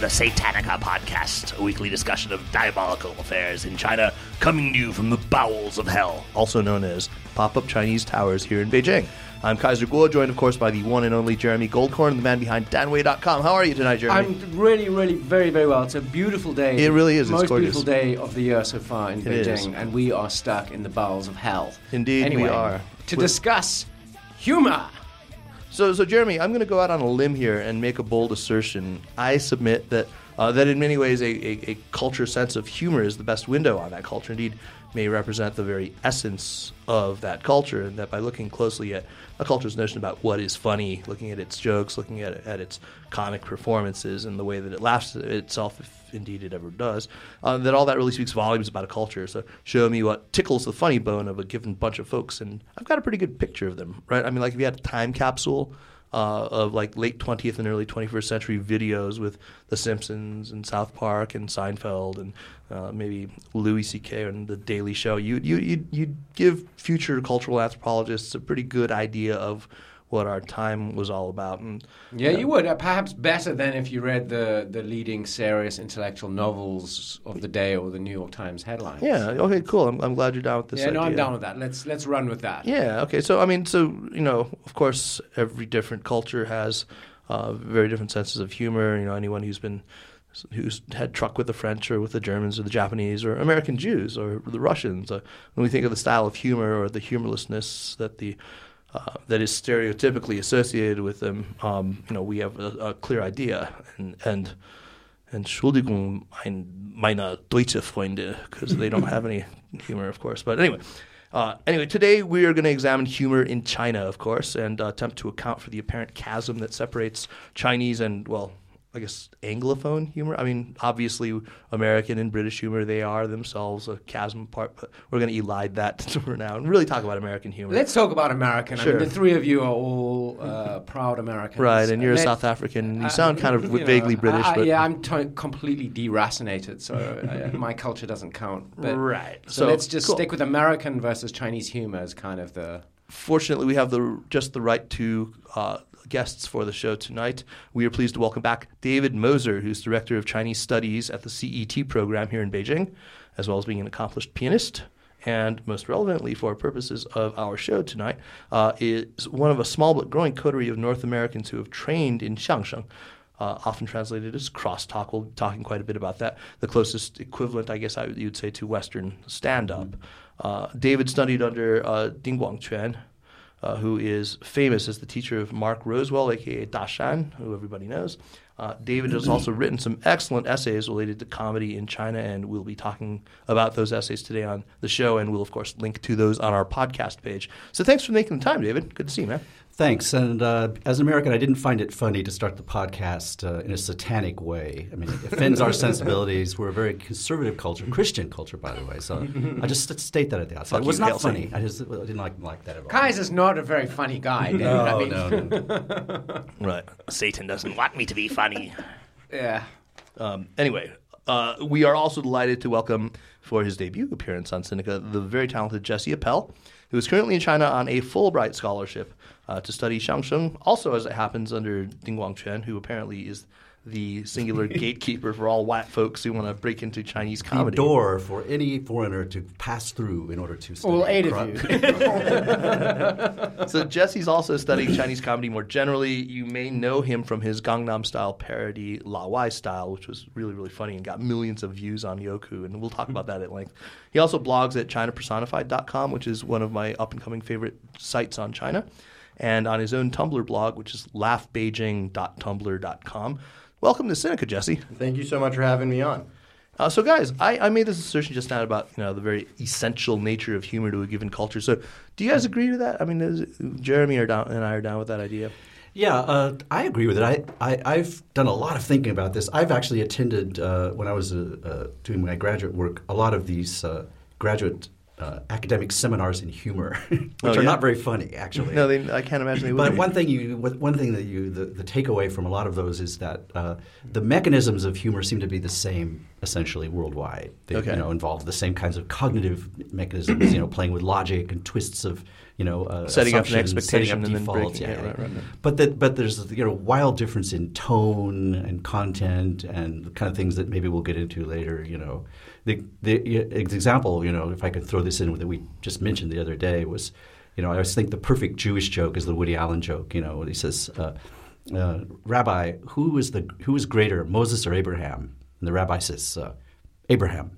the Satanica podcast, a weekly discussion of diabolical affairs in China, coming to you from the bowels of hell, also known as pop up Chinese towers here in Beijing. I'm Kaiser Kuo, joined, of course, by the one and only Jeremy Goldkorn, the man behind DanWei.com. How are you tonight, Jeremy? I'm really, really, very, very well. It's a beautiful day. It really is. It's Most gorgeous. beautiful day of the year so far in It Beijing, is. and we are stuck in the bowels of hell. Indeed, we are. To We're- discuss humor. So, so Jeremy, I'm going to go out on a limb here and make a bold assertion. I submit that uh, that in many ways a, a, a culture sense of humor is the best window on that culture. Indeed, may represent the very essence of that culture, and that by looking closely at a culture's notion about what is funny, looking at its jokes, looking at, at its comic performances, and the way that it laughs at itself, indeed it ever does, uh, that all that really speaks volumes about a culture. So show me what tickles the funny bone of a given bunch of folks, and I've got a pretty good picture of them, right? I mean, like if you had a time capsule uh, of like late 20th and early 21st century videos with The Simpsons and South Park and Seinfeld and uh, maybe Louis C.K. and The Daily Show, you you you'd, you'd give future cultural anthropologists a pretty good idea of what our time was all about. And Yeah, you would. Uh, perhaps better than if you read the, the leading serious intellectual novels of the day or the New York Times headlines. yeah, okay, cool. I'm, I'm glad you're down with this. yeah, no, I'm idea. down with that. Let's let's run with that. Yeah. Okay. So I mean, so you know, of course, every different culture has uh, very different senses of humor. You know, anyone who's been who's had truck with the French or with the Germans or the Japanese or American Jews or the Russians. Uh, when we think of the style of humor or the humorlessness that the uh, that is stereotypically associated with them, um, you know, we have a, a clear idea. And and Entschuldigung, mein, meine deutsche Freunde, because they don't have any humor, of course. But anyway, uh, anyway, today we are going to examine humor in China, of course, and uh, attempt to account for the apparent chasm that separates Chinese and, well, I guess Anglophone humor. I mean, obviously, American and British humor, they are themselves a chasm apart, but we're going to elide that for now and really talk about American humor. Let's talk about American. I mean, the three of you are all uh, proud Americans. right, and you're a South African. You Uh, sound kind of you know, vaguely British, I- I- but yeah, I'm t- completely deracinated, so uh, my culture doesn't count. But, Right. So, So, let's just cool. stick with American versus Chinese humor as kind of the. fortunately, we have the just the right to uh, guests for the show tonight. We are pleased to welcome back David Moser, who's director of Chinese Studies at the CET program here in Beijing, as well as being an accomplished pianist. And most relevantly, for purposes of our show tonight, uh, is one of a small but growing coterie of North Americans who have trained in xiangsheng, uh, often translated as crosstalk. We'll be talking quite a bit about that. The closest equivalent, I guess, I you'd say to Western stand-up. Uh, David studied under uh, Ding Guangquan, uh, who is famous as the teacher of Mark Rosewell, aka Dashan, who everybody knows. Uh, David has also written some excellent essays related to comedy in China, and we'll be talking about those essays today on the show, and we'll, of course, link to those on our podcast page. So thanks for making the time, David. Good to see you, man. Thanks. And uh, as an American, I didn't find it funny to start the podcast uh, in a satanic way. I mean, it offends our sensibilities. We're a very conservative culture, Christian culture, by the way. So I just state that at the outset. Fuck it was you, not Kelsey. funny. I just I didn't like, like that at all. Kai's is not a very funny guy. David. No, I mean, no, no. Right. Satan doesn't want me to be funny. Yeah. Um, anyway, uh, we are also delighted to welcome for his debut appearance on Sinica the very talented Jesse Appell, who is currently in China on a Fulbright scholarship uh, to study xiangsheng. Also, as it happens, under Ding Guangquan, who apparently is the singular gatekeeper for all white folks who want to break into Chinese The comedy. door for any foreigner to pass through in order to study. Well, eight cro- of you. So Jesse's also studying Chinese comedy more generally. You may know him from his Gangnam Style parody Laowai Style, which was really really funny and got millions of views on Youku, and we'll talk about that at length. He also blogs at ChinaPersonified.com, which is one of my up and coming favorite sites on China, and on his own Tumblr blog, which is laughbeijing.tumblr.com. Welcome to Sinica, Jesse. Thank you so much for having me on. Uh, so, guys, I, I made this assertion just now about you know the very essential nature of humor to a given culture. So, do you guys agree to that? I mean, Jeremy are down, and I are down with that idea. Yeah, uh, I agree with it. I, I, I've done a lot of thinking about this. I've actually attended, uh, when I was uh, uh, doing my graduate work, a lot of these uh, graduate uh, academic seminars in humor, which Oh, are not very funny, actually. No, they, I can't imagine they would. But be. one thing you, one thing that you, the, the takeaway from a lot of those is that uh, the mechanisms of humor seem to be the same essentially worldwide. They Okay. you know involve the same kinds of cognitive mechanisms, you know, playing with logic and twists of you know uh, Setting up an setting expectation up and then defaults. breaking it. yeah, Right, right, right. But that, but there's you know wild difference in tone and content and the kind of things that maybe we'll get into later. You know, the the example you know if I could throw this in that we just mentioned the other day was, you know, I always think the perfect Jewish joke is the Woody Allen joke. You know, he says, uh, uh, "Rabbi, who is the who is greater, Moses or Abraham?" And the rabbi says, uh, "Abraham."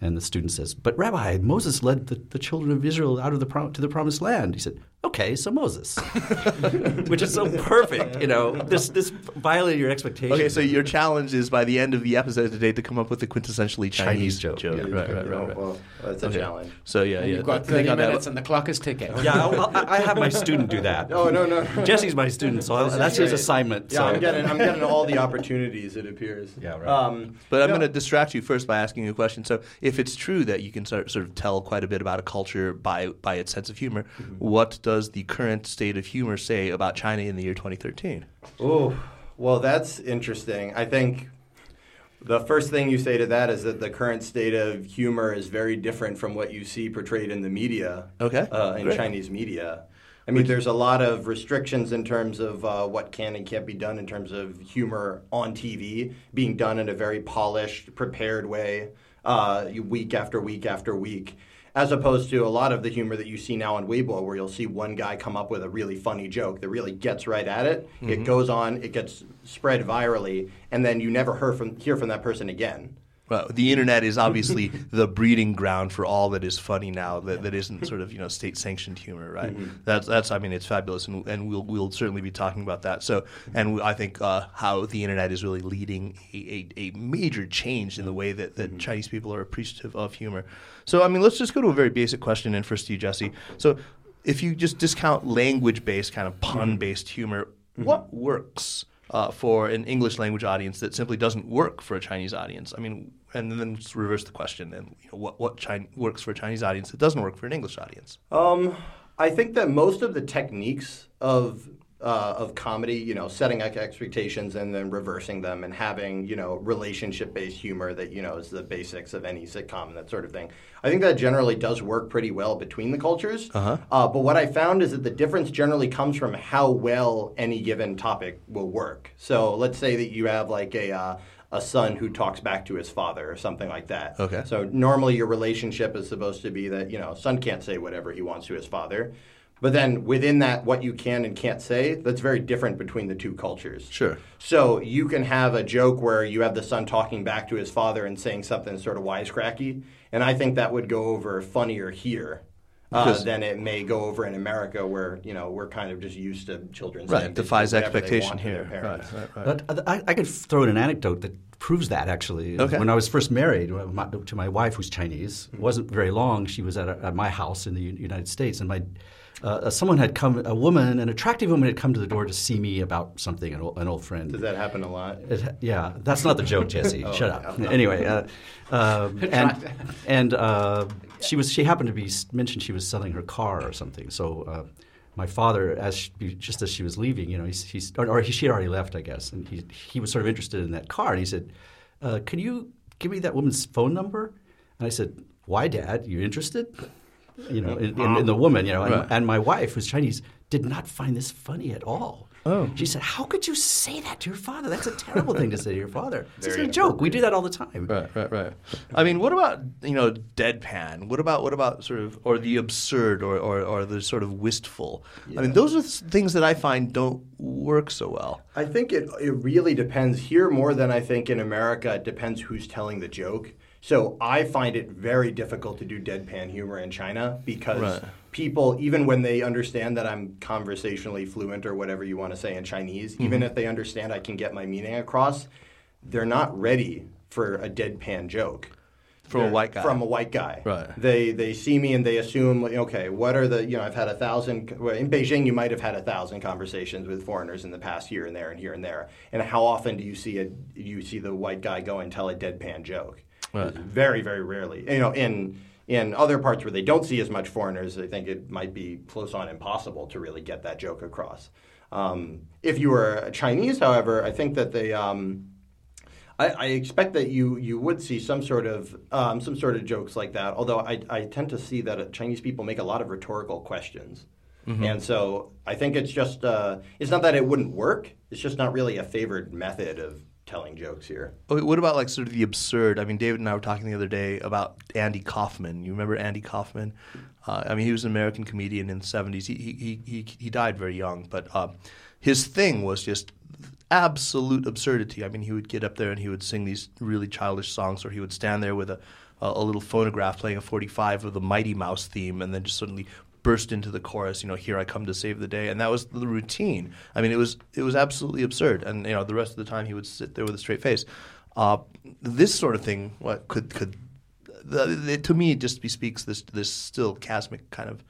And the student says, "But Rabbi, Moses led the, the children of Israel out of the prom- to the promised land." He said, "Okay, so Moses," which is so perfect. You know, this this violated your expectations. Okay, so your challenge is by the end of the episode today to come up with a quintessentially Chinese, Chinese joke. joke. Yeah. Right, right, right, right. Well, that's a Okay. challenge. So yeah, And yeah. You've got 30 on that. minutes and the clock is ticking. yeah, I'll, I'll, I have my student do that. Oh no no. no. Jesse's my student, so I'll, that's his assignment. Yeah, so. I'm getting I'm getting all the opportunities. It appears. Yeah, right. Um, But I'm going to distract you first by asking you a question. So, if it's true that you can sort sort of tell quite a bit about a culture by by its sense of humor, Mm-hmm. what does the current state of humor say about China in the year 2013? Oh, well, that's interesting. I think the first thing you say to that is that the current state of humor is very different from what you see portrayed in the media. Okay, Uh, in great. Chinese media. I mean, there's a lot of restrictions in terms of uh, what can and can't be done in terms of humor on TV, being done in a very polished, prepared way, uh, week after week after week. As opposed to a lot of the humor that you see now on Weibo, where you'll see one guy come up with a really funny joke that really gets right at it. It mm-hmm. goes on, it gets spread virally, and then you never hear from hear from that person again. Well, the internet is obviously the breeding ground for all that is funny now. That, that isn't sort of you know state sanctioned humor, right? Mm-hmm. That's that's I mean it's fabulous, and, and we'll we'll certainly be talking about that. So, and I think uh, how the internet is really leading a, a, a major change in the way that, that mm-hmm. Chinese people are appreciative of humor. So, I mean, let's just go to a very basic question, and first to you, Jesse. So, if you just discount language based kind of mm-hmm. pun based humor, what works? Uh, for an English language audience that simply doesn't work for a Chinese audience? I mean, and then reverse the question and you know, what what Chin- works for a Chinese audience that doesn't work for an English audience? Um, I think that most of the techniques of uh, of comedy, you know, setting ex- expectations and then reversing them, and having you know relationship based humor that you know is the basics of any sitcom and that sort of thing. I think that generally does work pretty well between the cultures. Uh-huh. Uh, but what I found is that the difference generally comes from how well any given topic will work. So let's say that you have like a uh, a son who talks back to his father or something like that. Okay. So normally your relationship is supposed to be that, you know, son can't say whatever he wants to his father. But then within that, what you can and can't say, that's very different between the two cultures. Sure. So you can have a joke where you have the son talking back to his father and saying something sort of wisecracky, and I think that would go over funnier here. Uh, than it may go over in America, where you know we're kind of just used to children Right, it defies expectation want to their here. Right, right, right. But I, I could throw in an anecdote that proves that actually. Okay. When I was first married to my wife, who's Chinese, it wasn't very long. She was at, a, at my house in the United States, and my uh, someone had come, a woman, an attractive woman, had come to the door to see me about something, an old, an old friend. Does that happen a lot? It, yeah, that's not the joke, Jesse. Oh, Shut up. Anyway, uh, um, and and uh, she was she happened to be mentioned she was selling her car or something. So uh, my father, as she, just as she was leaving, you know, he's, he's or, or he, she had already left, I guess, and he he was sort of interested in that car, and he said, uh, "Can you give me that woman's phone number?" And I said, "Why, Dad? You interested?" You know, in, in, in the um, woman, you know, and, Right. and my wife, who's Chinese, did not find this funny at all. Oh. She said, "How could you say that to your father? That's a terrible thing to say to your father. It's Very a joke. We do that all the time." Right, right, right. I mean, what about you know deadpan? What about what about sort of or the absurd or or, or the sort of wistful? I mean, those are th- things that I find don't work so well. I think it it really depends here more than I think in America. It depends who's telling the joke. So I find it very difficult to do deadpan humor in China because Right. people, even when they understand that I'm conversationally fluent or whatever you want to say in Chinese, even mm-hmm. if they understand I can get my meaning across, they're not ready for a deadpan joke. From a They're- white guy. From a white guy. Right. They they see me and they assume, okay, what are the you know I've had a thousand well, in Beijing you might have had a thousand conversations with foreigners in the past here and there and here and there. And how often do you see a you see the white guy go and tell a deadpan joke? Right. Very very rarely. You know in in other parts where they don't see as much foreigners, I think it might be close on impossible to really get that joke across. Um, if you were Chinese, however, I think that they. Um, I, I, expect that you you would see some sort of um, some sort of jokes like that. Although I, I tend to see that Chinese people make a lot of rhetorical questions, mm-hmm. and so I think it's just uh, it's not that it wouldn't work. It's just not really a favored method of telling jokes here. What about like sort of the absurd? I mean, David and I were talking the other day about Andy Kaufman. You remember Andy Kaufman? Uh, I mean, he was an American comedian in the '70s. He he he he died very young, but uh, his thing was just absolute absurdity. I mean, he would get up there and he would sing these really childish songs, or he would stand there with a, a little phonograph playing a 45 of the Mighty Mouse theme, and then just suddenly burst into the chorus. You know, here I come to save the day, and that was the routine. I mean, it was it was absolutely absurd, and you know, the rest of the time he would sit there with a straight face. Uh, this sort of thing, what could could the, to me it just bespeaks this this still chasmic kind of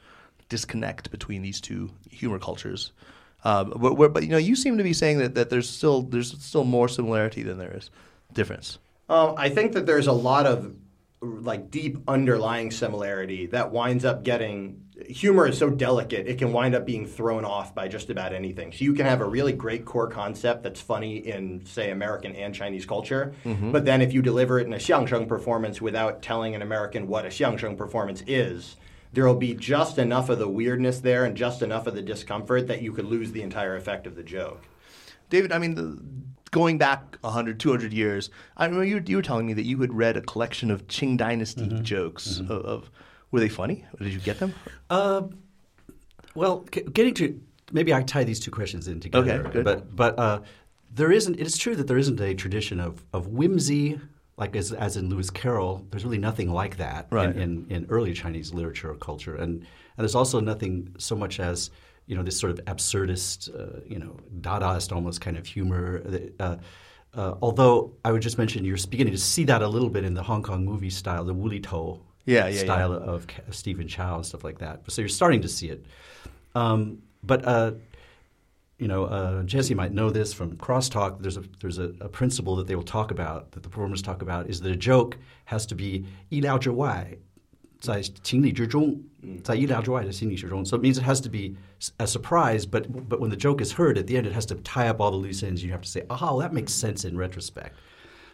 disconnect between these two humor cultures. Uh, but, but, you know, you seem to be saying that, that there's still there's still more similarity than there is difference. Um, I think that there's a lot of like deep underlying similarity that winds up getting humor is so delicate it can wind up being thrown off by just about anything so you can have a really great core concept that's funny in say american and chinese culture mm-hmm. but then if you deliver it in a xiangsheng performance without telling an american what a xiangsheng performance is there will be just enough of the weirdness there and just enough of the discomfort that you could lose the entire effect of the joke. David, I mean, the, going back 100, 200 years, I remember you, you, were telling me that you had read a collection of Qing Dynasty mm-hmm. jokes. Mm-hmm. Of, of, were they funny? Did you get them? Uh, well, getting to maybe I tie these two questions in together. Okay, good. But but uh, there isn't. It is true that there isn't a tradition of of whimsy like as, as in Lewis Carroll, there's really nothing like that right. in, in, in, early Chinese literature or culture, and and there's also nothing so much as you know this sort of absurdist, uh, you know, Dadaist almost kind of humor. Uh, uh, although I would just mention you're beginning to see that a little bit in the Hong Kong movie style, the Wulitou yeah, yeah, style yeah. Of, of Stephen Chow and stuff like that. So you're starting to see it. Um, but uh, you know, uh, Jesse might know this from crosstalk. There's a there's a, a, principle that they will talk about that the performers talk about is that a joke has to be 意料之外，在情理之中，在意料之外的心理之中. So it means it has to be a surprise, but but when the joke is heard at the end, it has to tie up all the loose ends. You have to say, "Ah, well, that makes sense in retrospect."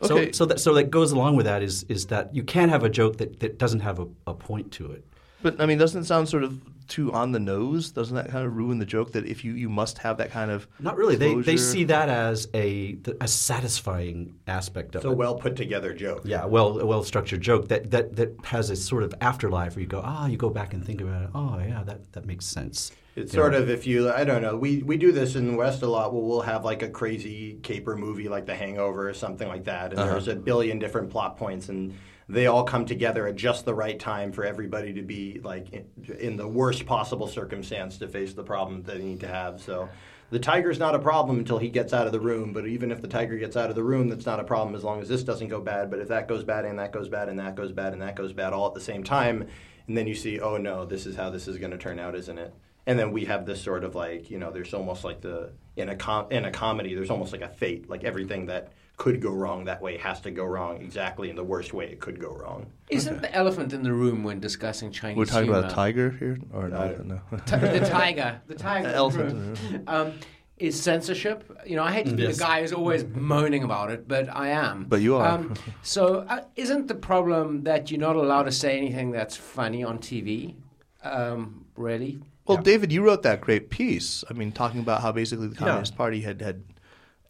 Okay. So so that so that goes along with that is is that you can't have a joke that, that doesn't have a, a point to it. But I mean, doesn't it sound sort of too on the nose? Doesn't that kind of ruin the joke that if you, you must have that kind of not really? They they see that as a a satisfying aspect of it's it. a well put together joke. Yeah, well a well structured joke that, that that has a sort of afterlife where you go ah you go back and think about it oh yeah that that makes sense. It's sort of if you I don't know we we do this in the West a lot. Where we'll have like a crazy caper movie like The Hangover or something like that, and uh-huh. there's a billion different plot points and they all come together at just the right time for everybody to be like in, in the worst possible circumstance to face the problem that they need to have. So the tiger's not a problem until he gets out of the room. But even if the tiger gets out of the room, that's not a problem as long as this doesn't go bad. But if that goes bad and that goes bad and that goes bad and that goes bad all at the same time, and then you see, oh no, this is how this is going to turn out, isn't it? And then we have this sort of like, you know, there's almost like the in a com- in a comedy, there's almost like a fate, like everything that could go wrong that way has to go wrong exactly in the worst way it could go wrong. Isn't the elephant in the room when discussing Chinese? We're talking humor? about a tiger here, or no? no? the tiger, the tiger, the elephant. Um, is censorship. You know, I hate to be yes. the guy who's always moaning about it, but I am. But you are. Um, so, uh, isn't the problem that you're not allowed to say anything that's funny on TV? Um, really? Well, yeah. David, you wrote that great piece. I mean, talking about how basically the Communist yeah. Party had had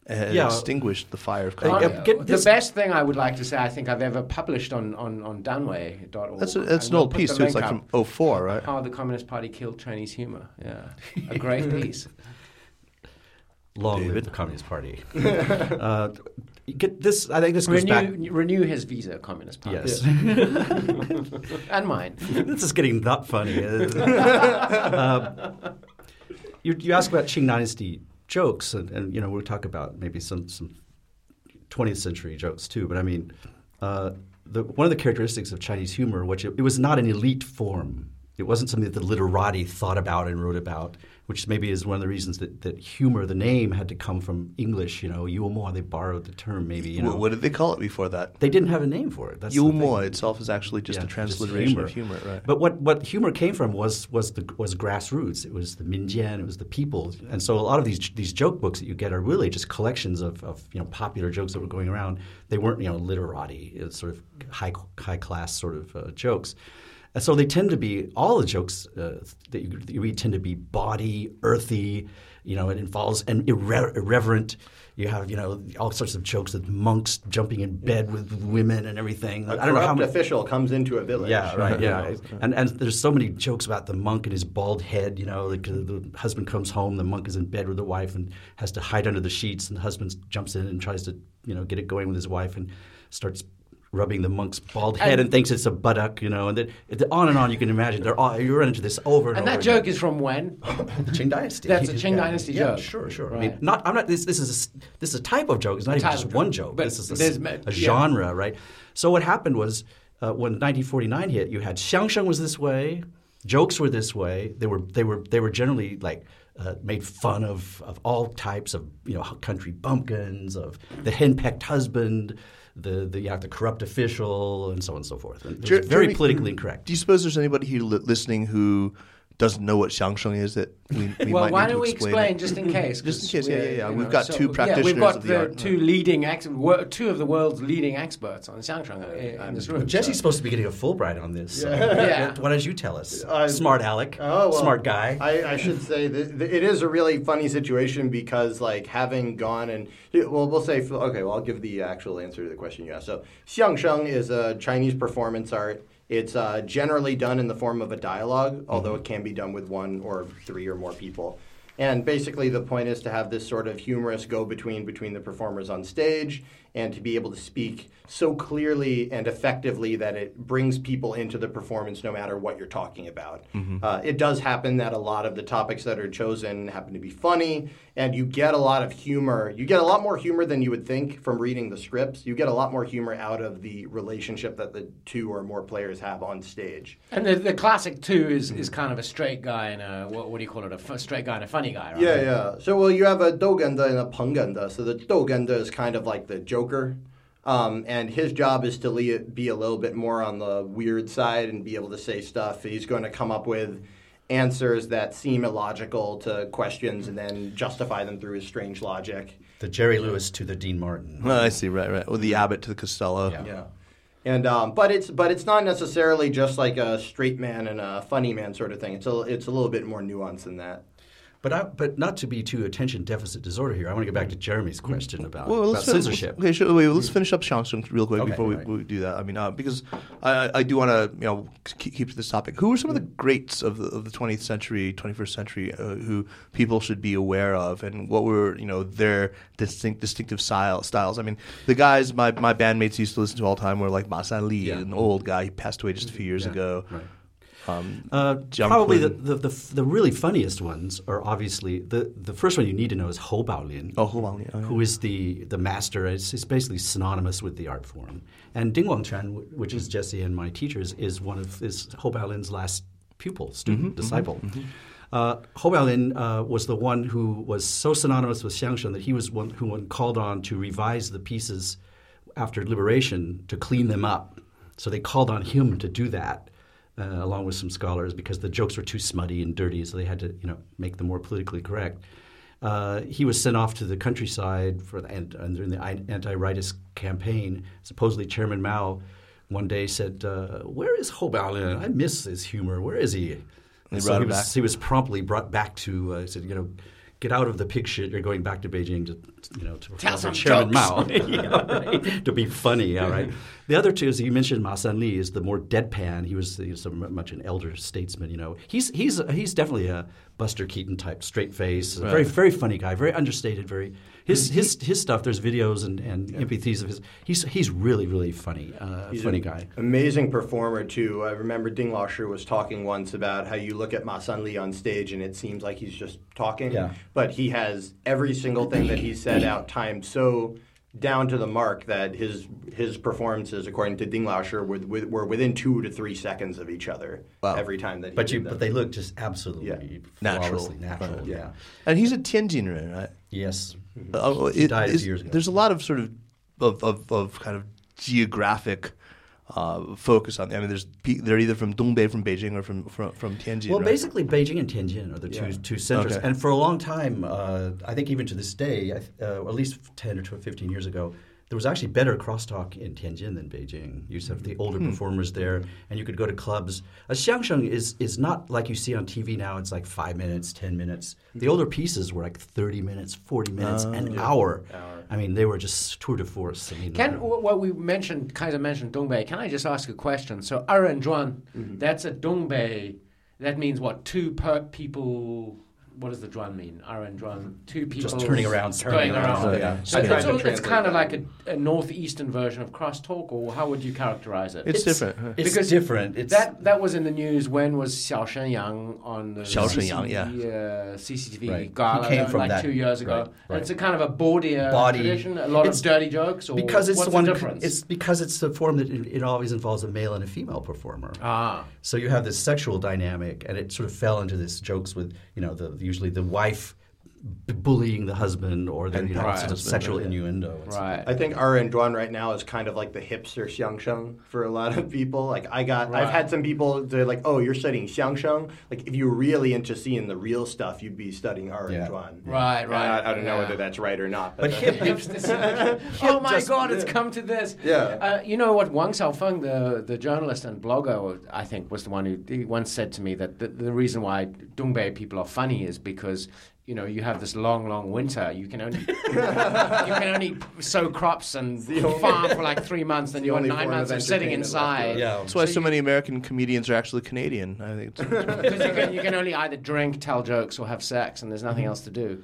yeah. extinguished the fire of communism. Uh, the best thing I would like to say, I think I've ever published on, on, on Danwei.org. That's, a, that's an old piece, too. It's like from 04, right? How the Communist Party killed Chinese humor. Yeah. A great piece. Long live the Communist Party. uh, get this. I think this goes renew, back. Renew his visa, Communist Party. Yes, and mine. this is getting that funny. uh, you, you ask about Qing Dynasty jokes, and, and you know we'll talk about maybe some some 20th century jokes too. But I mean, uh, the, one of the characteristics of Chinese humor, which it, it, was not an elite form it wasn't something that the literati thought about and wrote about, which maybe is one of the reasons that, that humor, the name, had to come from English. You know, yumour. They borrowed the term. Maybe you know. What, what did they call it before that? They didn't have a name for it. That's. Yumour itself is actually just Yeah, a just transliteration of humor, right? But what, what humor came from was was the was grassroots. It was the minjian. It was the people. And so a lot of these these joke books that you get are really just collections of, of you know popular jokes that were going around. They weren't you know literati, it's sort of high high class sort of uh, jokes. And so they tend to be all the jokes uh, that, you, that you read tend to be bawdy, earthy. You know, it involves and irre- irreverent. You have you know all sorts of jokes with monks jumping in bed with women and everything. I don't know how much. official comes into a village. Yeah, right. Yeah, and and there's so many jokes about the monk and his bald head. You know, like, uh, the husband comes home, the monk is in bed with the wife and has to hide under the sheets, and the husband jumps in and tries to you know get it going with his wife and starts rubbing the monk's bald head and, And- thinks it's a buttock. You know, and then on and on. You can imagine. They're all, you run into this over and, over. And over that joke again. is from when? the Qing Dynasty. That's a Qing Dynasty yeah, joke. Sure, sure. I mean, not. I'm not. This, this is a, this is a type of joke. It's not even just one joke. But this is a, a yeah. genre, right? So what happened was uh, when 1949 hit, you had xiangsheng was this way, jokes were this way. They were they were they were generally like. Uh, made fun of, of all types of you know country bumpkins, of the henpecked husband, the the, yeah, the corrupt official, and so on and so forth. And it Jer- very Jeremy, politically incorrect. Do you suppose there's anybody here listening who doesn't know what xiangsheng is that we, we well, might why need to don't we explain? explain it? just in case? Just in 'cause case, yeah, we're, yeah, yeah. you We've know, got so- two Yeah, we've got of the the art. two leading ex- two of the world's leading experts on xiangsheng in, in this room. Jesse's so- supposed to be getting a Fulbright on this. so Yeah. What, what did you tell us? Uh, Smart Alec. Oh, well, Smart guy. I, I should say that that it is a really funny situation because, like, having gone and well, we'll say okay. Well, I'll give the actual answer to the question you asked. So, xiangsheng is a Chinese performance art. It's uh, generally done in the form of a dialogue, although it can be done with one or three or more people. And basically, the point is to have this sort of humorous go between between the performers on stage and to be able to speak so clearly and effectively that it brings people into the performance no matter what you're talking about. Uh, it does happen that a lot of the topics that are chosen happen to be funny, and you get a lot of humor. You get a lot more humor than you would think from reading the scripts. You get a lot more humor out of the relationship that the two or more players have on stage. And the, the classic two is, is kind of a straight guy and a what, what do you call it? A f- straight guy and a funny guy, right? Yeah, yeah. So, well, you have a Dogenda and a Pungenda. So the Dogenda is kind of like the Joker. Um, and his job is to le- be a little bit more on the weird side and be able to say stuff. He's going to come up with answers that seem illogical to questions and then justify them through his strange logic. the Jerry Lewis to the Dean Martin. Oh, I see, right, right. Or the Abbott to the Costello. Yeah. Yeah. And um, but it's but it's not necessarily just like a straight man and a funny man sort of thing. It's a it's a little bit more nuanced than that. But I, but not to be too attention deficit disorder here. I want to get back to Jeremy's question about, Well, about fin- censorship. Okay, sure. Wait, let's finish up Xiangsheng real quick Okay, before we, right. we do that. I mean, uh, because I, I- do want to you know keep, keep to this topic. Who are some of the greats of the of the 20th century, 21st century, uh, who people should be aware of, and what were you know their distinct distinctive style, styles? I mean, the guys my my bandmates used to listen to all the time were like Ma San Li, Yeah. an old guy. He passed away just a few years Yeah, ago. right. Um, Uh, probably the, the, the, the really funniest ones are obviously the, the first one you need to know is Hou Baolin. oh, hold on. Oh, yeah. who is the, the master. It's, it's basically synonymous with the art form. And Ding Guangquan, wh- which is Jesse and my teachers, is one of is Hou Baolin's last pupil, student, disciple. Uh, Hou Baolin uh, was the one who was so synonymous with Xiangsheng that he was one who one called on to revise the pieces after liberation to clean them up. So they called on him to do that. Uh, along with some scholars, because the jokes were too smutty and dirty, so they had to, you know, make them more politically correct. Uh, he was sent off to the countryside for the, and, and during the anti-rightist campaign. Supposedly, Chairman Mao one day said, uh, "Where is Ho? I miss his humor. Where is he?" So he was, he was promptly brought back to. Uh, said, "You know, get out of the pig shit. You're going back to Beijing to, you know, to Tell some Chairman jokes." Mao Yeah, right. to be funny. All right. The other two, as you mentioned, Ma San Li is the more deadpan. He was, he was much an elder statesman. You know, he's he's he's definitely a Buster Keaton type, straight face, a very very funny guy, very understated, very his his his stuff. There's videos and, and MP3s of his. He's he's really really funny, uh, He's funny an guy. Amazing performer too. I remember Ding Lao was talking once about how you look at Ma San Li on stage and it seems like he's just talking. Yeah. But he has every single thing that he said out timed so down to the mark that his his performances, according to Ding Laoshi, were, were were within two to three seconds of each other Wow. every time that. He But did you, them. but they look just absolutely Yeah. Natural. flawlessly natural. Right. Yeah. And he's a Tianjin, right? Yes. Uh, He it- died is- years ago. There's a lot of sort of of, of, of kind of geographic uh, focus on. I mean, there's they're either from Dongbei, from Beijing, or from from, from Tianjin. Well, right? basically, Beijing and Tianjin are the two Yeah. two centers, Okay. and for a long time, uh, I think even to this day, uh, at least ten or 12, 15 years ago, there was actually better crosstalk in Tianjin than Beijing. You used to have the older hmm. performers there, and you could go to clubs. A xiangsheng is is not like you see on TV now. It's like five minutes, ten minutes. The older pieces were like thirty minutes, forty minutes, an ah, hour. I mean, they were just tour de force. I mean, Can uh, what we mentioned, Kaiser mentioned Dongbei. Can I just ask a question? So Erren Zhuan, Mm-hmm. that's a Dongbei. That means what? Two per people. What does the Zhuan mean? Erren Zhuan, two people Just turning around, turning around. around. Yeah. So I tried it's, all- it's kind of like a, a northeastern version of crosstalk, or how would you characterize it? it's, different. huh? It's Because different. It's that that was in the news. When was Xiao Shenyang on the Xiao Shenyang, yeah. uh, CCTV Right. Gala came from like that- two years ago? right, right. It's a kind of a bawdier Body- tradition. A lot It's- of dirty jokes, or because it's what's the one. difference? It's because it's the form that it, it always involves a male and a female performer. ah. So you have this sexual dynamic, and it sort of fell into this jokes with you know the usually the wife bullying the husband or the you know Right. sort of sexual innuendo. It's- Right. I think R and Duan right now is kind of like the hipster xiangsheng for a lot of people. Like I got, Right. I've had some people they're like, "Oh, you're studying xiangsheng." Like if you're really into seeing the real stuff, you'd be studying R and Yeah. Duan. Right, right. I, I don't know Yeah. whether that's right or not. But that- hip, oh my just- God! It's come to this. Yeah. Uh, you know what? Wang Xiaofeng, the the journalist and blogger, I think, was the one who he once said to me that the, the reason why Dongbei people are funny is because. You know, you have this long, long winter. You can only you can only sow crops and farm for like three months, then you're nine months of of sitting entertainment left to inside. us. yeah. That's why so many American comedians are actually Canadian. I think. It's, Because you can, you can only either drink, tell jokes, or have sex, and there's nothing else to do.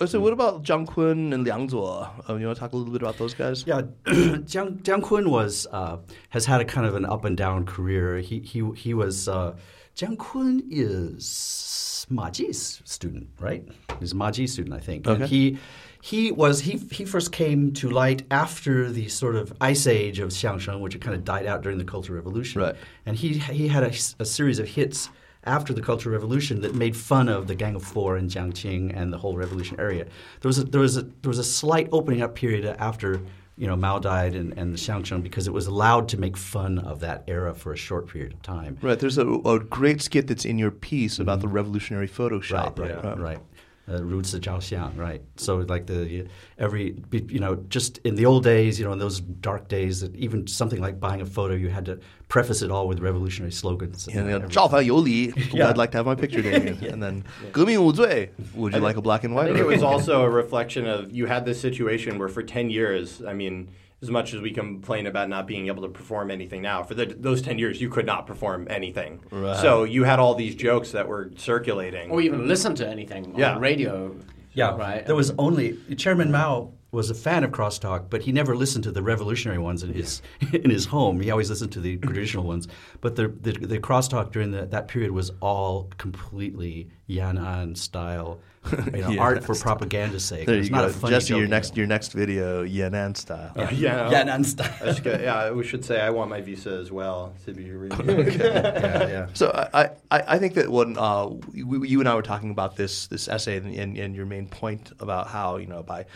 Oh, so what about Jiang Kun and Liang Zuo? Um, you want to talk a little bit about those guys? Yeah, Jiang, Jiang Kun was uh, has had a kind of an up and down career. He he he was uh, Jiang Kun is Ma Ji's student, right? He's a Ma Ji student, I think. And he he was he he first came to light after the sort of ice age of Xiangsheng, which had kind of died out during the Cultural Revolution. Right. And he he had a, a series of hits after the Cultural Revolution that made fun of the Gang of Four and Jiang Jiangqing and the whole revolution area. There was a, there was a there was a slight opening up period after you know Mao died and, and the Xiangsheng because it was allowed to make fun of that era for a short period of time. Right. There's a, a great skit that's in your piece about the revolutionary Photoshop. Mm-hmm. Right, Right. right, right Uh, Roots of Zhaoxiang, right? So like the every you know just in the old days, you know, in those dark days, that even something like buying a photo, you had to preface it all with revolutionary slogans. And you know, everything. 照反有理, Yeah. I'd like to have my picture taken. And then 革命无罪, would you like a black and I white? think it was also a reflection of you had this situation where for 10 years, I mean, as much as we complain about not being able to perform anything now, for the, those 10 years, you could not perform anything. Right. So you had all these jokes that were circulating. Or even listen to anything Yeah. on radio. Yeah, Right. There was only Chairman Mao was a fan of crosstalk, but he never listened to the revolutionary ones in his in his home. He always listened to the traditional ones. But the the, the crosstalk during the, that period was all completely Yan'an style, you know, Yeah, art for propaganda's sake. There It was you not go. a funny Jesse, your next your next video, Yan'an style. know. yeah. Yan'an style. I just yeah, we should say I want my visa as well to be re- yeah, yeah. So I, I, I think that when uh, we, you and I were talking about this this essay and, and, and your main point about how you know by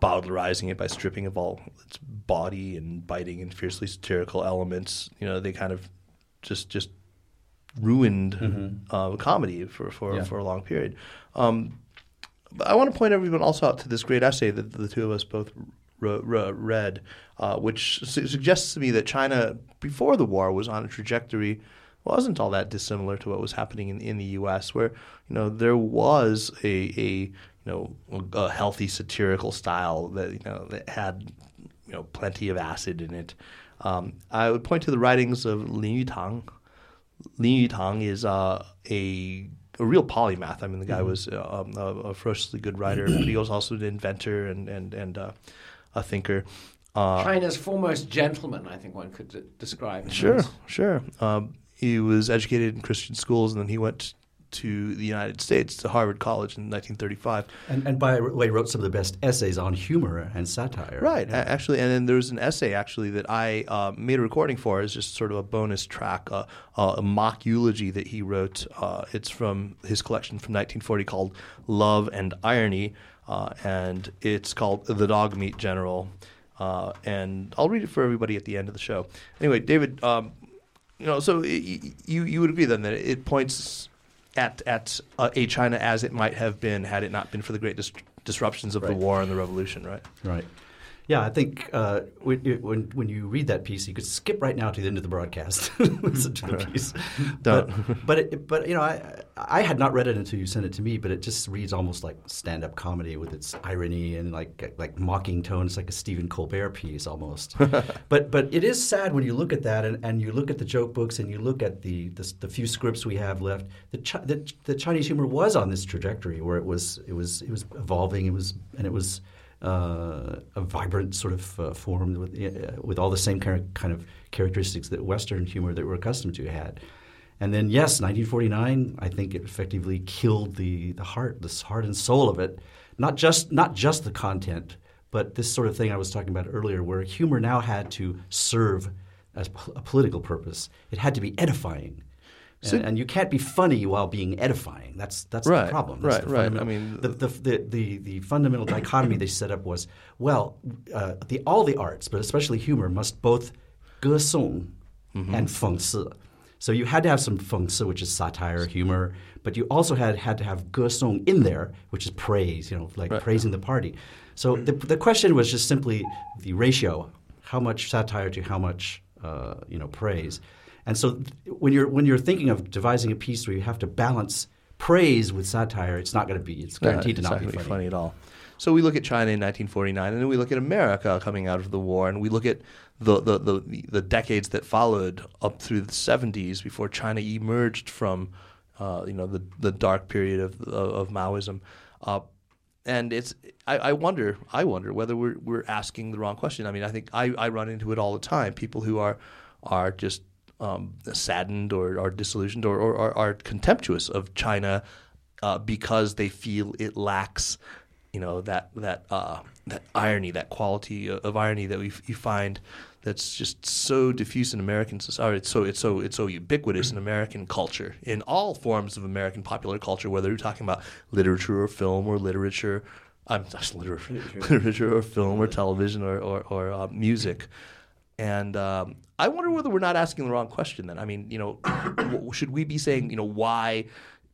bowdlerizing it by stripping of all its body and biting and fiercely satirical elements, you know they kind of just just ruined uh, comedy for for, Yeah. for a long period. Um, but I want to point everyone also out to this great essay that the two of us both read, uh, which su- suggests to me that China before the war was on a trajectory wasn't all that dissimilar to what was happening in, in the U.S., where you know there was a, a you know a healthy satirical style that you know that had you know plenty of acid in it. Um, I would point to the writings of Lin Yutang. Lin Yutang is uh, a a real polymath. I mean, the guy was uh, um, a, a ferociously good writer, but he was also an inventor and and and uh, a thinker. Uh, China's foremost gentleman, I think one could d- describe. him Sure, as. sure. Um, he was educated in Christian schools, and then he went to the United States to Harvard College in 1935. And, and by the way, wrote some of the best essays on humor and satire. Right, a- actually, and then there was an essay actually that I uh, made a recording for as just sort of a bonus track, uh, uh, a mock eulogy that he wrote. Uh, it's from his collection from 1940 called "Love and Irony," uh, and it's called "The Dog Meat General." Uh, and I'll read it for everybody at the end of the show. Anyway, David, um, you know, so y- you you would agree then that it points at at uh, a China as it might have been had it not been for the great dis- disruptions of the war and the revolution, right? Right. Yeah, I think uh, when, when you read that piece, you could skip right now to the end of the broadcast, listen to the piece. But but, it, but you know, I I had not read it until you sent it to me, but it just reads almost like stand up comedy with its irony and like like mocking tone. It's like a Stephen Colbert piece almost. but but it is sad when you look at that and, and you look at the joke books and you look at the the, the few scripts we have left. The, Chi- the the Chinese humor was on this trajectory where it was it was it was evolving. It was and it was uh, a vibrant sort of uh, form with uh, with all the same kind of, kind of characteristics that Western humor that we're accustomed to had. And then, yes, 1949, I think it effectively killed the, the heart, the heart and soul of it. Not just not just the content, but this sort of thing I was talking about earlier, where humor now had to serve as a political purpose. It had to be edifying. So- and, and you can't be funny while being edifying. That's that's Right, the problem. That's right, the right. fundamental- I mean- the, the, the, the, the fundamental dichotomy they set up was well, uh, the, all the arts, but especially humor, must both 歌颂 Mm-hmm. and 讽刺. So you had to have some 讽刺, which is satire, humor, but you also had, had to have 歌颂 in there, which is praise, you know, like Right. praising the party. So the, the question was just simply the ratio, how much satire to how much, uh, you know, praise. And so when you're, when you're thinking of devising a piece where you have to balance praise with satire, it's not going to be, it's guaranteed it's to not, be be funny. at all. So we look at China in 1949, and then we look at America coming out of the war, and we look at the the, the, the decades that followed up through the 70s before China emerged from uh, you know the the dark period of of, of Maoism. Uh, and it's I, I wonder I wonder whether we're we're asking the wrong question. I mean, I think I, I run into it all the time. People who are are just um, saddened or are disillusioned or, or, or are contemptuous of China uh, because they feel it lacks, you know, that that uh, that irony, that quality of, irony that we you find that's just so diffuse in American society. It's so it's so it's so ubiquitous in American culture, in all forms of American popular culture, whether you're talking about literature or film or literature. I'm just literature, literature or film or television or or, or uh, music. And um, I wonder whether we're not asking the wrong question. Then I mean, you know, should we be saying, you know, why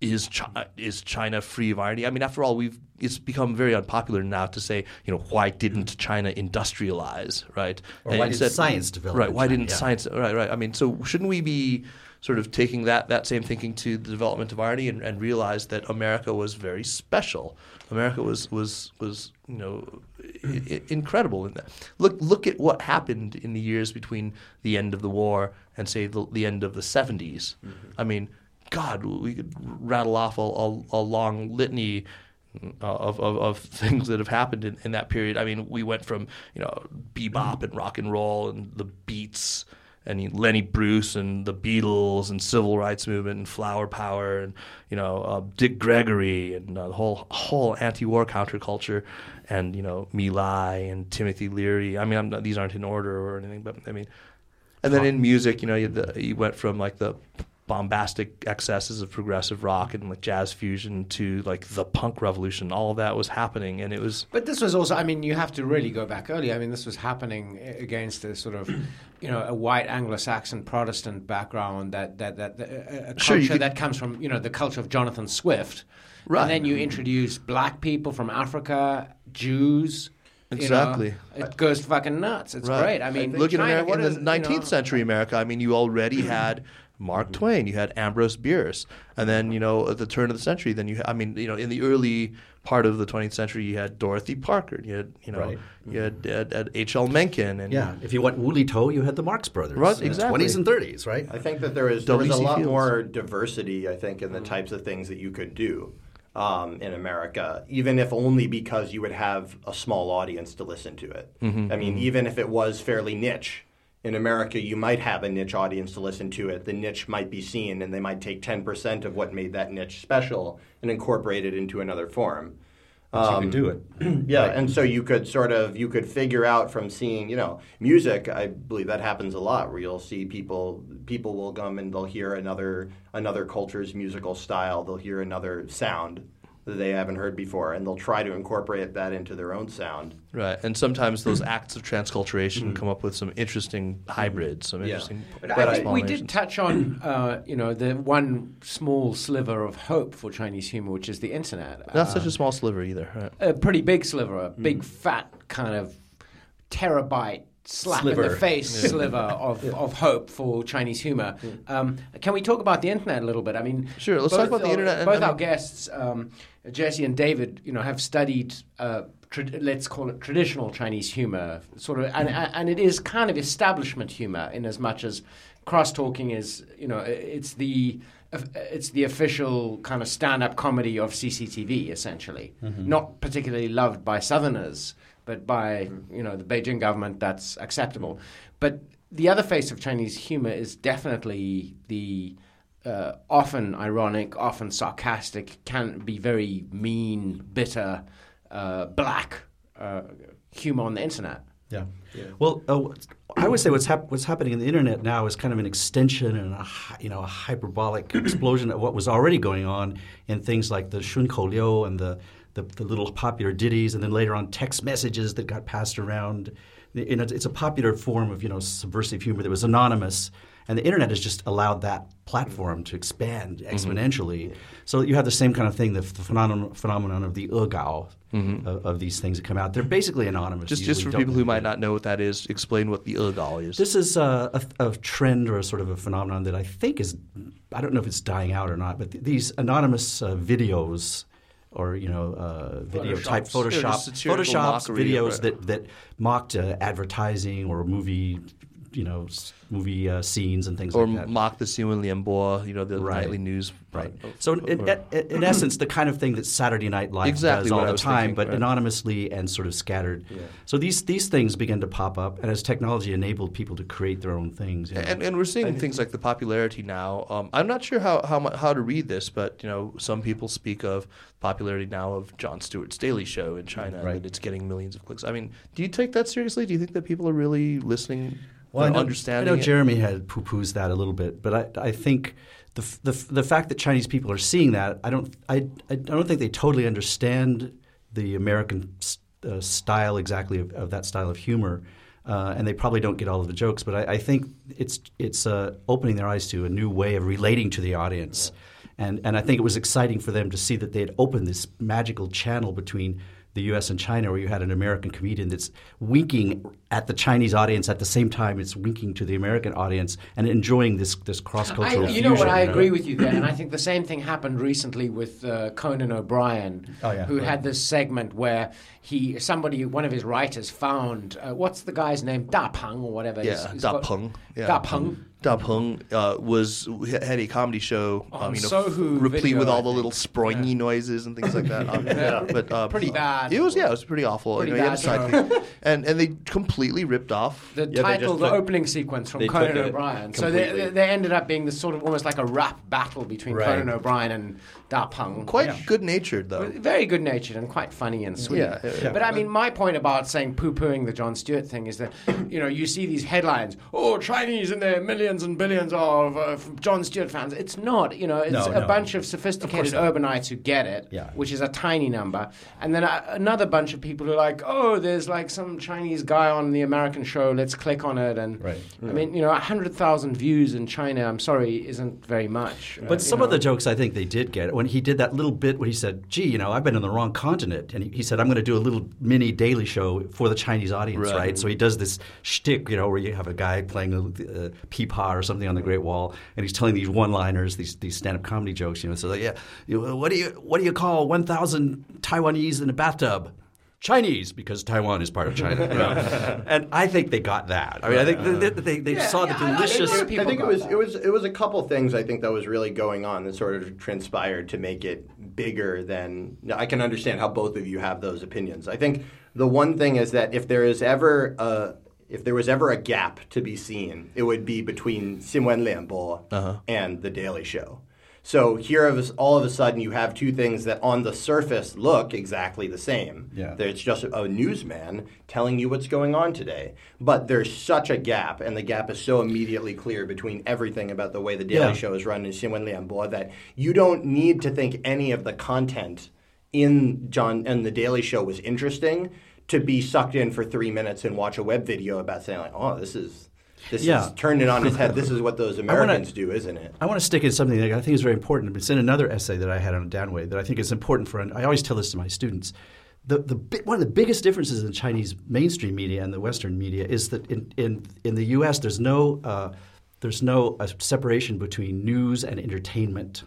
is China, is China free of irony? I mean, after all, we've it's become very unpopular now to say, you know, why didn't China industrialize, right? Or And why didn't science develop Right? Why China? didn't Yeah. science? Right, right. I mean, so shouldn't we be sort of taking that that same thinking to the development of irony and, and realize that America was very special? America was was was you know I- incredible in that. Look look at what happened in the years between the end of the war and say the, the end of the 70s. I mean, God, we could rattle off a, a, a long litany uh, of, of, of things that have happened in, in that period. I mean, we went from you know bebop and rock and roll and the Beats and Lenny Bruce and the Beatles and civil rights movement and flower power and you know uh, Dick Gregory and uh, the whole whole anti-war counterculture and you know My Lai and Timothy Leary. I mean, I'm not, these aren't in order or anything, but I mean, and then in music, you know, you, the, you went from like the bombastic excesses of progressive rock and like jazz fusion to like the punk revolution. All that was happening, and it was But this was also, I mean, you have to really go back early. I mean, this was happening against a sort of, you know, a white Anglo-Saxon Protestant background that that that, that a, a Sure, culture could- that comes from, you know, the culture of Jonathan Swift. Right. And then you introduce black people from Africa, Jews. you know. Exactly. it goes fucking nuts. It's great. I mean, look at America what in the you 19th know, century America. I mean, you already had Mark Twain, you had Ambrose Bierce, and then you know at the turn of the century, then you, I mean, you know, in the early part of the 20th century, you had Dorothy Parker, you had, you know, Right. you had, had, had H.L. Mencken, and Yeah, if you want Wulitou, you had the Marx Brothers. Right, in the exactly. 20s and 30s, right? I think that there is there was a lot Fields. more diversity. I think in the types of things that you could do um, in America, even if only because you would have a small audience to listen to it. Mm-hmm, I mean, even if it was fairly niche in America, you might have a niche audience to listen to it. The niche might be seen, and they might take 10% of what made that niche special and incorporate it into another form. So you can um, do it. Yeah, and so you could sort of you could figure out from seeing, you know, music. I believe that happens a lot, where you'll see people people will come and they'll hear another another culture's musical style. They'll hear another sound that they haven't heard before, and they'll try to incorporate that into their own sound. Right, and sometimes those acts of transculturation come up with some interesting hybrids, some Yeah. interesting. But, But I think we did touch on, uh, you know, the one small sliver of hope for Chinese humor, which is the internet. Not Uh, such a small sliver either. Right? a pretty big sliver, a big fat kind of terabyte slap in Sliver. the face sliver of, of hope for Chinese humor. Um, can we talk about the internet a little bit? I mean, Sure, let's both talk about the internet both our guests, um, Jesse and David, you know, have studied. Uh, let's call it traditional Chinese humor, sort of, and, and it is kind of establishment humor in as much as cross-talking is, you know, it's the it's the official kind of stand-up comedy of CCTV, essentially. Not particularly loved by Southerners, but by you know the Beijing government, that's acceptable. But the other face of Chinese humor is definitely the uh, often ironic, often sarcastic, can be very mean, bitter, uh, black uh, humor on the internet. Yeah. Well, uh, I would say what's, hap- what's happening in the internet now is kind of an extension and a hy- you know a hyperbolic explosion of what was already going on in things like the Shunkou Liu and the, the the little popular ditties, and then later on text messages that got passed around. It's a popular form of you know subversive humor that was anonymous, and the internet has just allowed that platform to expand exponentially. So you have the same kind of thing, the, the phenomenon, phenomenon of the Egao of, of these things that come out. They're basically anonymous. Just, just for people who might not know what that is, explain what the Egao is. this is a, a, a trend or a sort of a phenomenon that I think is, I don't know if it's dying out or not, but th- these anonymous uh, videos or you know uh, video type Photoshops. Yeah, Photoshop just Photoshops videos that that mocked uh, advertising or movie you know movie uh, scenes and things or like that. Or mock the Xinwen Lianbo, you know, the Right. nightly news. Right. uh, So, in, or- in, in essence, the kind of thing that Saturday Night Live Exactly does all the time, thinking, but right. anonymously and sort of scattered. So these these things begin to pop up, and as technology enabled people to create their own things. you know. And, and we're seeing things like the popularity now. Um, I'm not sure how, how how to read this, but you know, some people speak of popularity now of Jon Stewart's Daily Show in China, Right. and it's getting millions of clicks. I mean, do you take that seriously? Do you think that people are really listening, Well, I know, understanding? I know it? Jeremy had poo-poos that a little bit, but I, I think the, the the fact that Chinese people are seeing that, I don't I, I don't think they totally understand the American uh, style exactly of, of that style of humor. Uh, and they probably don't get all of the jokes, but I, I think it's it's uh, opening their eyes to a new way of relating to the audience, and and I think it was exciting for them to see that they had opened this magical channel between the U.S. and China, where you had an American comedian that's winking at the Chinese audience at the same time it's winking to the American audience and enjoying this this cross cultural. you know what? I agree with you there, and I think the same thing happened recently with uh, Conan O'Brien, Oh, yeah, who right. had this segment where he somebody one of his writers found uh, what's the guy's name Da Peng or whatever. Yeah, He's- he's Da got- Peng. Yeah. Da Peng. Da Peng uh, was had a comedy show, um, you know, Sohu replete Video, with all I the think. little springy noises and things like that. Um, But uh, Pretty bad. It was yeah, it was pretty awful. Pretty you know, he had a bad and and they completely ripped off. The Yeah, title, just the took- opening sequence from Conan O'Brien. So they, they, they ended up being this sort of almost like a rap battle between Right. Conan O'Brien and Da Peng. Quite good natured though. Very good natured and quite funny and sweet. Yeah, yeah, yeah. But I mean, my point about saying poo pooing the Jon Stewart thing is that, you know, you see these headlines, oh, Chinese and their millions and billions of uh, Jon Stewart fans. It's not, you know, it's No, a no. bunch of sophisticated urbanites who get it, Yeah. which is a tiny number. And then a, another bunch of people who are like, oh, there's like some Chinese guy on the American show, let's click on it. And Right. I mean, you know, 100,000 views in China, I'm sorry, isn't very much. Uh, But you some know. of the jokes I think they did get when he did that little bit when he said, "Gee, you know, I've been on the wrong continent," and he, he said, "I'm going to do a little mini daily show for the Chinese audience." Right. Right. So he does this shtick, you know, where you have a guy playing a, a pipa or something on the Great Wall, and he's telling these one-liners, these these stand-up comedy jokes. You know, so like, yeah, you know, what do you what do you call 1,000 Taiwanese in a bathtub? Chinese, because Taiwan is part of China. you know? and I think they got that. I mean, I think they, they, they Yeah, saw yeah, the I- I think delicious. there- I think it was that. it was it was a couple things I think that was really going on that sort of transpired to make it bigger than I can understand how both of you have those opinions. I think the one thing is that if there is ever a if there was ever a gap to be seen, it would be between Xinwen Lianbo Uh-huh. and The Daily Show. So here, all of a sudden, you have two things that on the surface look exactly the same. Yeah. There's just a newsman telling you what's going on today. But there's such a gap, and the gap is so immediately clear between everything about the way the Daily Yeah. Show is run in Xinwen Lianbo that you don't need to think any of the content in Jon and the Daily Show was interesting to be sucked in for three minutes and watch a web video about saying like, oh, this is this Yeah. is turned it on its head. This is what those Americans do, isn't it? I want to stick in something that I think is very important. It's in another essay that I had on Danwei that I think is important for. I always tell this to my students. The, the one of the biggest differences in Chinese mainstream media and the Western media is that in, in, in the U.S. there's no uh, there's no uh, separation between news and entertainment.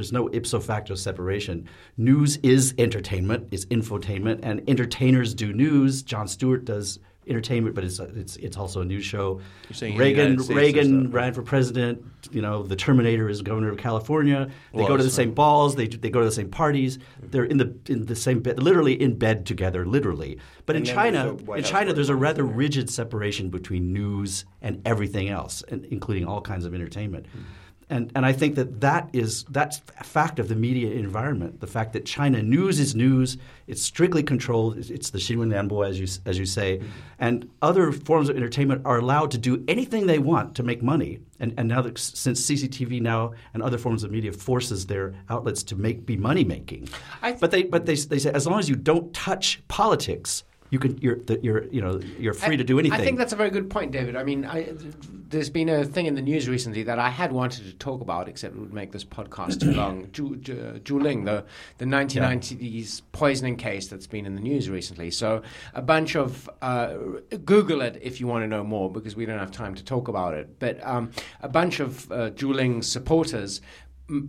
There's no ipso facto separation. News is entertainment, it's infotainment, and entertainers do news. Jon Stewart does entertainment, but it's it's it's also a news show. You're saying Reagan Reagan there's ran for president. You know, the Terminator is governor of California. They Well, go to the it's same balls. They they go to the same parties. They're in the in the same bed, literally in bed together, literally. But And in China, a in China, there's a rather there. rigid separation between news and everything else, and including all kinds of entertainment. Hmm. And, and I think that that is that's a fact of the media environment. The fact that China news is news, it's strictly controlled. It's, it's the Xinwen Lianbo, as you as you say, and other forms of entertainment are allowed to do anything they want to make money. And, and now that since CCTV now and other forms of media forces their outlets to make be money making, th- but they but they, they say as long as you don't touch politics, you can you're you're you know you're free I- to do anything. I think that's a very good point, David. I mean, I, there's been a thing in the news recently that I had wanted to talk about, except it would make this podcast too long. Ju, Ju, Zhu Ling, the, the 1990s poisoning case that's been in the news recently. So a bunch of uh, Google it if you want to know more, because we don't have time to talk about it. But um, a bunch of uh, Zhu Ling supporters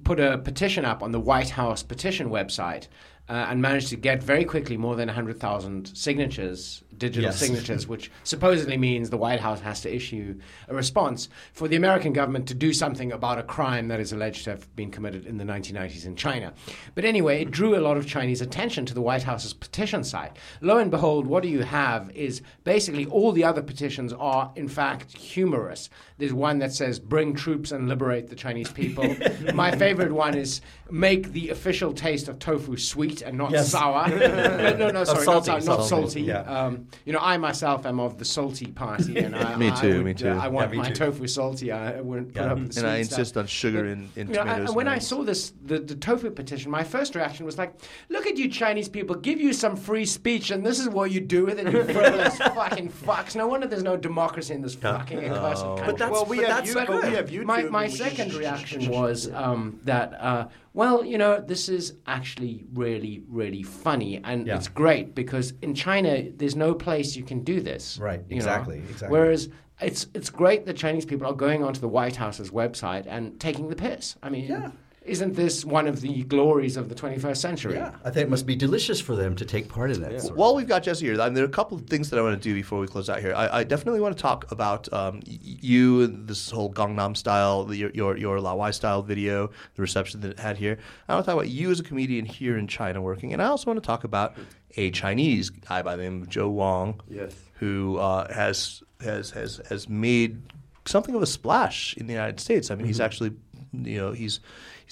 put a petition up on the White House petition website. Uh, and managed to get very quickly more than 100,000 signatures, digital Yes. signatures, which supposedly means the White House has to issue a response for the American government to do something about a crime that is alleged to have been committed in the 1990s in China. But anyway, it drew a lot of Chinese attention to the White House's petition site. Lo and behold, what do you have is basically all the other petitions are, in fact, humorous. There's one that says, bring troops and liberate the Chinese people. My favorite one is, make the official taste of tofu sweet and not Yes. sour. no, no, no, sorry, not, salty, sour, not salty, salty. yeah. Um, you know, I myself am of the salty party, and I, Me I too, would, me too. uh, I want me my too. tofu salty. I wouldn't put up the and sweet I stuff. insist on sugar in, in You know, tomatoes. and when I saw this, the, the tofu petition, my first reaction was like, "Look at you Chinese people! Give you some free speech, and this is what you do with it, you frivolous fucking fucks! No wonder there's no democracy in this fucking accursed country." But that's well, we but have, that's you, so but we good. have YouTube. my, my second reaction was um, that, uh, well, you know, this is actually really, really funny. And Yeah. it's great because in China, there's no place you can do this. Right, you know. exactly, exactly. Whereas it's, it's great that Chinese people are going onto the White House's website and taking the piss. I mean, Yeah. Isn't this one of the glories of the 21st century? Yeah, I think it must be delicious for them to take part in that. Sort of- While we've got Jesse here, I mean, there are a couple of things that I want to do before we close out here. I, I definitely want to talk about um, you, and this whole Gangnam style, the, your, your your Laowai style video, the reception that it had here. I want to talk about you as a comedian here in China working, and I also want to talk about a Chinese guy by the name of Joe Wong, Yes. who uh, has has has has made something of a splash in the United States. I mean, he's actually, you know, he's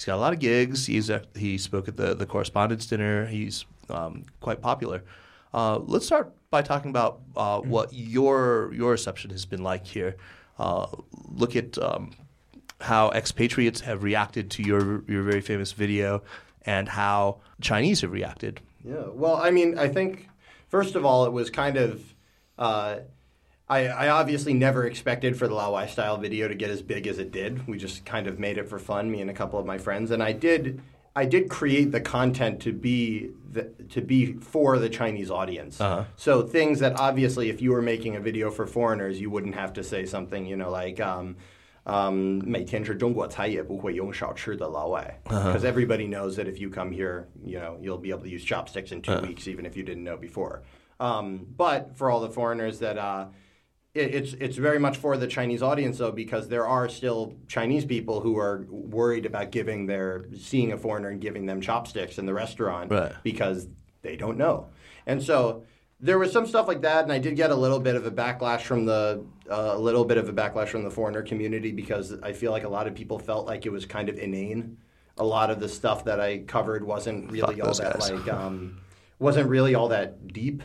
he's got a lot of gigs. He's he spoke at the the correspondence dinner. He's um, quite popular. Uh, let's start by talking about uh, what your your reception has been like here. Uh, look at um, how expatriates have reacted to your your very famous video, and how Chinese have reacted. Yeah. Well, I mean, I think first of all, it was kind of. Uh, I, I obviously never expected for the Lawai style video to get as big as it did. We just kind of made it for fun, me and a couple of my friends, and I did. I did create the content to be the, to be for the Chinese audience. Uh-huh. So things that obviously, if you were making a video for foreigners, you wouldn't have to say something, you know, like. Um, um, 每天吃中国菜也不会用少吃的老外 because everybody knows that if you come here, you know, you'll be able to use chopsticks in two weeks, even if you didn't know before. Um, but for all the foreigners that uh, it, it's it's very much for the Chinese audience though, because there are still Chinese people who are worried about giving their seeing a foreigner and giving them chopsticks in the restaurant Right. because they don't know, and so there was some stuff like that, and I did get a little bit of a backlash from the uh, a little bit of a backlash from the foreigner community because I feel like a lot of people felt like it was kind of inane. A lot of the stuff that I covered wasn't really Fuck all that guys. like um, wasn't really all that deep.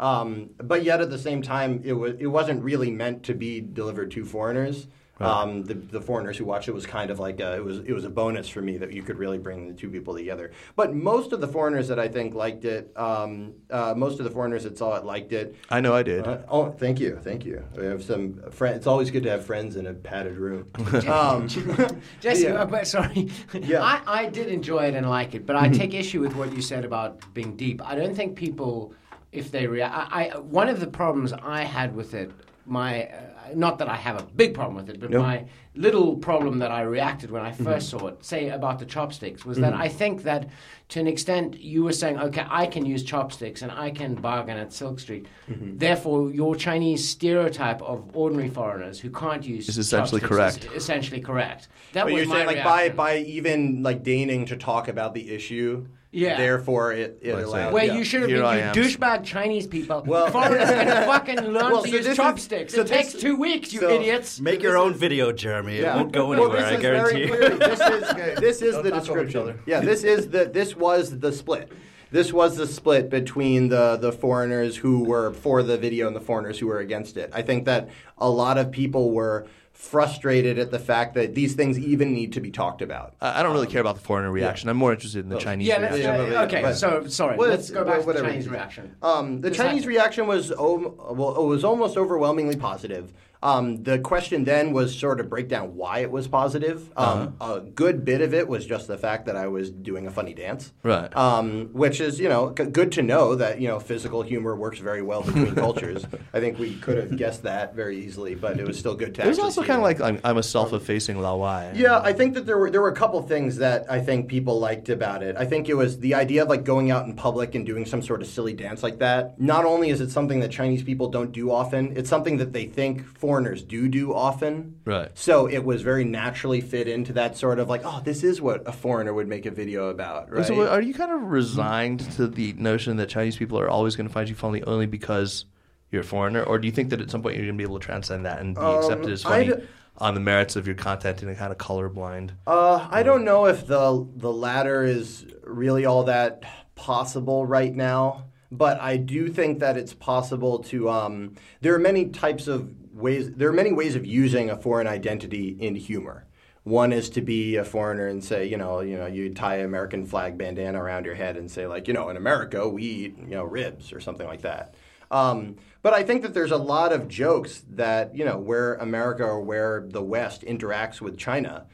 Um, but yet at the same time, it was it wasn't really meant to be delivered to foreigners. Um, the, the foreigners who watched it was kind of like a, it was it was a bonus for me that you could really bring the two people together. But most of the foreigners that I think liked it, um, uh, most of the foreigners that saw it liked it. I know I did. Uh, oh, thank you, thank you. We have some friends. It's always good to have friends in a padded room. um, Jesse, Yeah. uh, but sorry. Yeah. I, I did enjoy it and like it, but I take issue with what you said about being deep. I don't think people, if they react, I, I one of the problems I had with it, my uh, not that I have a big problem with it, but No. my little problem that I reacted when I mm-hmm. 1st saw it, say about the chopsticks, was that mm-hmm. I think that to an extent you were saying, okay, I can use chopsticks and I can bargain at Silk Street. Mm-hmm. Therefore, your Chinese stereotype of ordinary foreigners who can't use Is essentially chopsticks correct. Is essentially correct. That But was you're my saying like by by even like deigning to talk about the issue, Yeah. Therefore, it it Let's say- allows. Where yeah. you should have Here been, I you am. douchebag Chinese people. Well- Foreigners can fucking learn Well, to so use this is- chopsticks. so it takes two weeks, you so- idiots. Make your own video, Jeremy. It won't go Well, anywhere, this I is guarantee very you. clear. This is this is the talk description. Yeah, this is the this was the split. This was the split between the the foreigners who were for the video and the foreigners who were against it. I think that a lot of people were frustrated at the fact that these things even need to be talked about. I I don't really care about the foreigner reaction. I'm more interested in the Chinese yeah, reaction. yeah, uh, okay, but- so sorry. Well, let's go back to the. Chinese reaction. Um, the Chinese reaction was om- well, it was almost overwhelmingly positive. Um, the question then was sort of break down why it was positive. Um, Uh-huh. A good bit of it was just the fact that I was doing a funny dance, Right. Um, which is you know g- good to know that you know physical humor works very well between cultures. I think we could have guessed that very easily, but it was still good to. Ask. It was also kind of like I'm, I'm a self-effacing Lao Wai. Yeah, I think that there were there were a couple things that I think people liked about it. I think it was the idea of like going out in public and doing some sort of silly dance like that. Not only is it something that Chinese people don't do often, it's something that they think foreigners do do often. Right. So it was very naturally fit into that sort of like, oh, this is what a foreigner would make a video about, right? So are you kind of resigned to the notion that Chinese people are always going to find you funny only because you're a foreigner, or do you think that at some point you're going to be able to transcend that and be accepted as funny I'd- on the merits of your content and a kind of colorblind? Uh, I don't know if the the latter is really all that possible right now, but I do think that it's possible to. Um, there are many types of ways. There are many ways of using a foreign identity in humor. One is to be a foreigner and say, you know, you know, you tie an American flag bandana around your head and say, like, you know, in America we eat, you know, ribs or something like that. Um, but I think that there's a lot of jokes that, you know, where America or where the West interacts with China.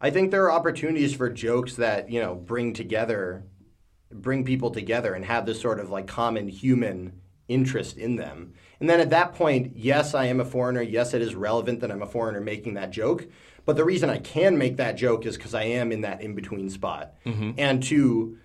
I think there are opportunities for jokes that, you know, bring together, bring people together and have this sort of like common human interest in them. And then at that point, yes, I am a foreigner. Yes, it is relevant that I'm a foreigner making that joke. But the reason I can make that joke is because I am in that in between spot. Mm-hmm. And to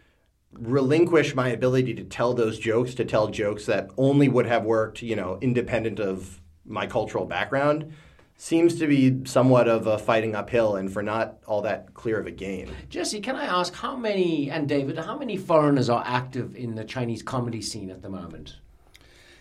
relinquish my ability to tell those jokes, to tell jokes that only would have worked, you know, independent of my cultural background, seems to be somewhat of a fighting uphill and for not all that clear of a gain. Jesse, can I ask how many, and David, how many foreigners are active in the Chinese comedy scene at the moment?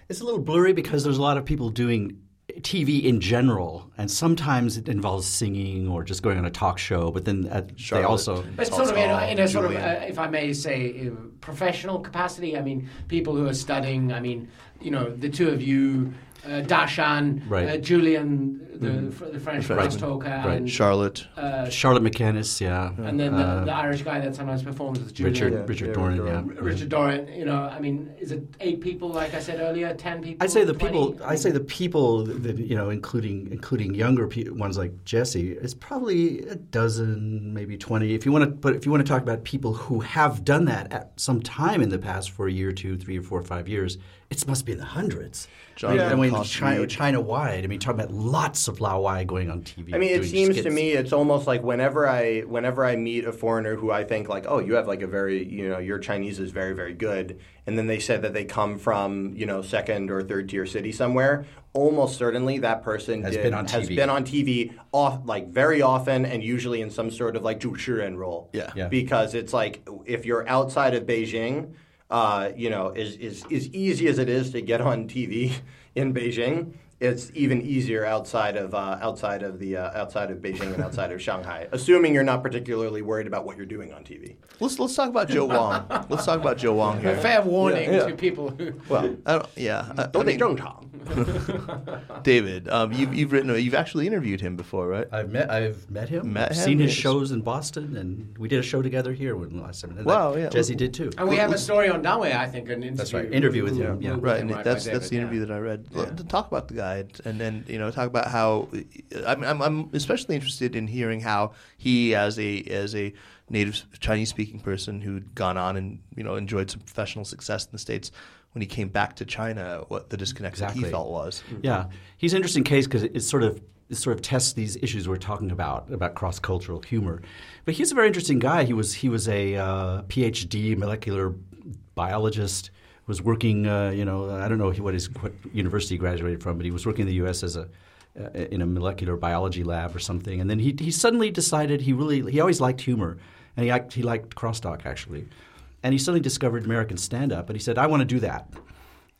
It's a little blurry because there's a lot of people doing TV in general, and sometimes it involves singing or just going on a talk show. But then uh, they also But sort of in a, in a sort of, uh, if I may say, uh, professional capacity. I mean, people who are studying. I mean, you know, the two of you, uh, Dashan, Right. uh, Julian, the, fr- the French French. crosstalker, Right. and Charlotte. uh, Charlotte MacInnis, yeah, and then the, Uh, the Irish guy that sometimes performs with Julian. Richard Yeah, Richard yeah, Doran, Doran. yeah. Richard Dorian, you know, I mean, is it eight people, like I said earlier, ten people? I'd say the 20? people. I say the people that you know, including including younger pe- ones like Jesse, is probably a dozen, maybe twenty. If you want to, but if you want to talk about people who have done that at some time in the past for a year, two, three, or four, or five years, it must be in the hundreds. John yeah. I mean, China, China, wide. I mean, talking about lots of Lao Wai going on TV. I mean, it seems skits. to me it's almost like whenever I whenever I meet a foreigner who I think like, oh, you have like a very you know your Chinese is very very good, and then they say that they come from you know second or third tier city somewhere. Almost certainly that person has did, been on TV. has been on TV off like very often and usually in some sort of like Zhu Shiren role. Yeah. yeah. Because it's like if you're outside of Beijing uh, you know, is, is as easy as it is to get on TV in Beijing, it's even easier outside of uh, outside of the uh, outside of Beijing and outside of Shanghai, assuming you're not particularly worried about what you're doing on TV. Let's let's talk about Joe Wong. let's talk about Joe Wong A here. fair warning Yeah. to people who. Well, I don't, yeah, I, I don't mean, David, um, you've you've written you've actually interviewed him before, right? I've met I've met him. Met I've him? seen his Yes. shows in Boston, and we did a show together here when last time. Wow, that- yeah. Jesse did too. And we have a story on Danwei, I think, an interview. That's right. Interview with him, yeah. Right, and by that's that's the interview yeah. that I read. Yeah. To talk about the guy, and then you know talk about how I'm, I'm I'm especially interested in hearing how he, as a as a native Chinese speaking person who'd gone on and you know enjoyed some professional success in the states, when he came back to China, what the disconnect that he Exactly. felt was. Yeah, he's an interesting case because it, sort of it sort of tests these issues we're talking about about cross cultural humor. But he's a very interesting guy. He was he was a uh, PhD molecular biologist. Was working, uh, you know, I don't know what his what university he graduated from, but he was working in the U.S. as a uh, in a molecular biology lab or something. And then he he suddenly decided he really he always liked humor, and he act, he liked crosstalk actually, and he suddenly discovered American stand up, and he said, I want to do that.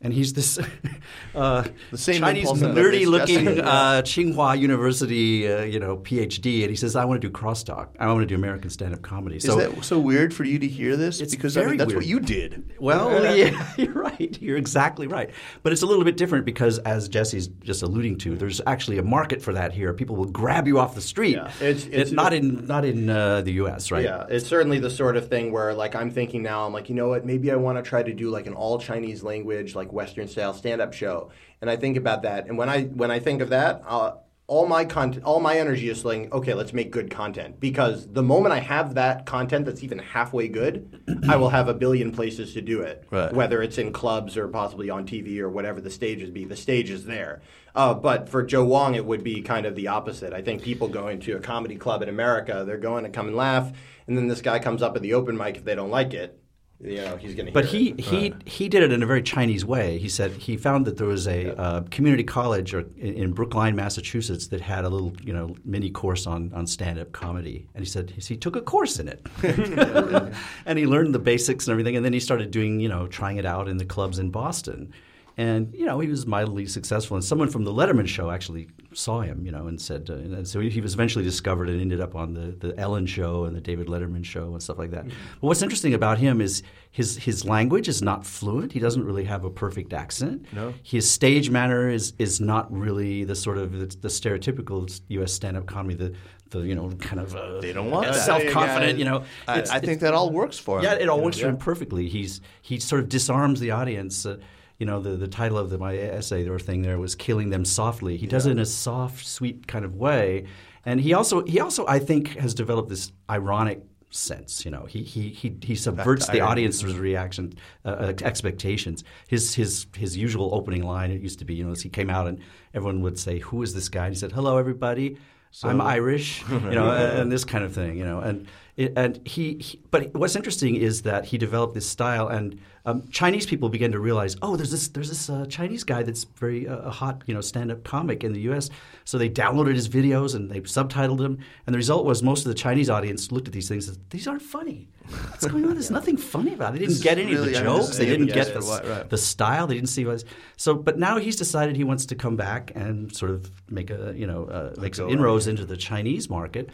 And he's this uh, The same Chinese nerdy-looking uh, Tsinghua University, uh, you know, PhD, and he says, "I want to do crosstalk. I want to do American stand-up comedy." Is So, that so weird for you to hear this? It's because I mean, that's weird. what you did. well, yeah, you're right. You're exactly right. But it's a little bit different because, as Jesse's just alluding to, there's actually a market for that here. People will grab you off the street. Yeah, it's- It- it's- not in not in uh, the U.S. Right? Yeah, it's certainly the sort of thing where, like, I'm thinking now, I'm like, you know what? Maybe I want to try to do like an all Chinese language, like Western style stand up show. And I think about that, and when I when I think of that, uh, all my content, all my energy is saying, okay, let's make good content. Because the moment I have that content that's even halfway good, I will have a billion places to do it. Right. Whether it's in clubs or possibly on TV or whatever the stages be, the stage is there. Uh, but for Joe Wong, it would be kind of the opposite. I think people going to a comedy club in America, they're going to come and laugh, and then this guy comes up at the open mic. If they don't like it, you know, he's going to. But he, he, he did it in a very Chinese way. He said he found that there was a uh, community college or in, in Brookline, Massachusetts, that had a little you know mini course on, on stand up comedy, and he said he took a course in it, and he learned the basics and everything, and then he started doing you know trying it out in the clubs in Boston. And you know he was mildly successful, and someone from the Letterman show actually saw him, you know, and said, uh, and so he, he was eventually discovered and ended up on the, the Ellen show and the David Letterman show and stuff like that. But what's interesting about him is his his language is not fluent. He doesn't really have a perfect accent. No. His stage manner is is not really the sort of the, the stereotypical U.S. stand-up comedy. The the you know kind of uh, They don't want that. self-confident. You know, I, I think that all works for him. yeah, it all works Yeah. for him perfectly. He's he sort of disarms the audience. Uh, you know, the, the title of the, my essay or thing there was "Killing Them Softly." He does it in a soft, sweet kind of way, and he also he also I think has developed this ironic sense. You know, he he he, he subverts the audience's reaction uh, uh, expectations. His his his usual opening line it used to be, you know, as he came out and everyone would say, "Who is this guy?" And he said, "Hello, everybody." I'm Irish, you know, and, and this kind of thing, you know, and and he, he. But what's interesting is that he developed this style, and um, Chinese people began to realize, oh, there's this there's this uh, Chinese guy that's very uh, a hot, you know, stand-up comic in the U.S. So they downloaded his videos and they subtitled him, and the result was most of the Chinese audience looked at these things and said, these aren't funny. What's going on? There's nothing funny about it. They didn't get any of the jokes. They didn't get the, what, right. the style. They didn't see what. So, but now he's decided he wants to come back and sort of make a you know uh, make some inroads into the Chinese market.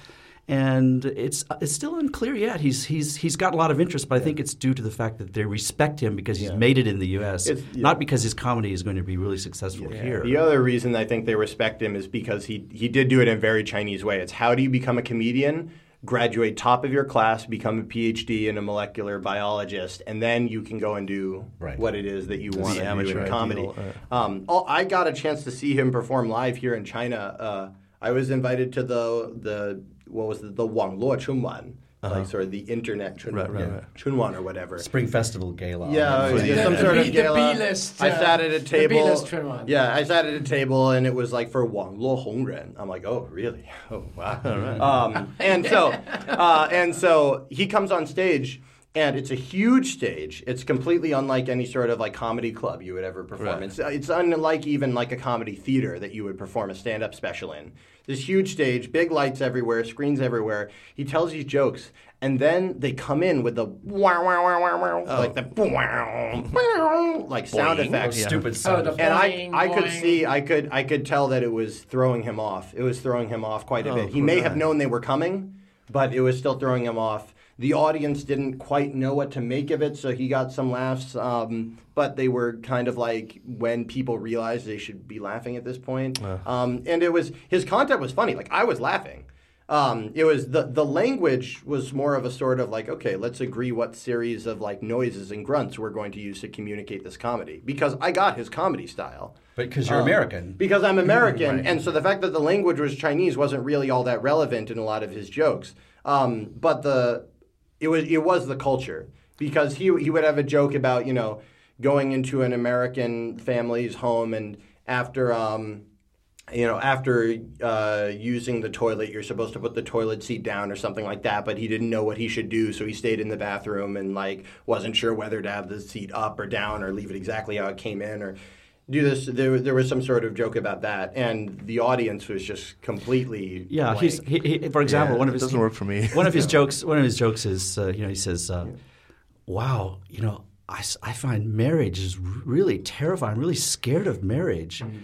And it's it's still unclear yet. He's he's he's got a lot of interest, but I think it's due to the fact that they respect him because he's made it in the U.S., yeah. not because his comedy is going to be really successful here. The other reason I think they respect him is because he he did do it in a very Chinese way. It's how do you become a comedian? Graduate top of your class, become a PhD in a molecular biologist, and then you can go and do Right. what it is that you want to do amateur in comedy. ideal, right. Um, oh, I got a chance to see him perform live here in China. Uh, I was invited to the the what was it, the Wang Luo Chunwan, like sort of the internet Chun, Right, right, yeah, right. Chunwan or whatever. Spring Festival gala. Yeah, For yeah, some sort B- of the gala. B-list, I uh, sat at a the table. B-list trim. Yeah, I sat at a table and it was like for Wang Luo Hongren. I'm like, oh, really? Oh, wow. um, and so, uh, and so he comes on stage. And it's a huge stage. It's completely unlike any sort of like comedy club you would ever perform. Right. It's, it's unlike even like a comedy theater that you would perform a stand-up special in. This huge stage, big lights everywhere, screens everywhere. He tells these jokes, and then they come in with the wow, wow, wow, wow, wow, oh. like the wow, wow, like sound Boing. effects. Oh, yeah. Stupid Oh, sound. the effect. And I, Boing, I could boing. see, I could, I could tell that it was throwing him off. It was throwing him off quite a Oh, bit. He may guy. have known they were coming, but it was still throwing him off. The audience didn't quite know what to make of it, so he got some laughs. Um, but they were kind of like when people realized they should be laughing at this point. Um, and it was his content was funny. Like I was laughing. Um, it was the the language was more of a sort of like okay, let's agree what series of like noises and grunts we're going to use to communicate this comedy because I got his comedy style. But because you're Um, American. Because I'm American, Right. and so the fact that the language was Chinese wasn't really all that relevant in a lot of his jokes. Um, but the it was it was the culture because he he would have a joke about you know going into an American family's home and after. Um, you know, after uh, using the toilet, you're supposed to put the toilet seat down or something like that. But he didn't know what he should do, so he stayed in the bathroom and like wasn't sure whether to have the seat up or down or leave it exactly how it came in or do this. There, there was some sort of joke about that, and the audience was just completely Yeah, blank. he's he, he, for example, Yeah, one of his doesn't work for me. one of his jokes. One of his jokes is, uh, you know, he says, uh, "Wow, you know, I, s- I find marriage is really terrifying. I'm really scared of marriage. Mm-hmm.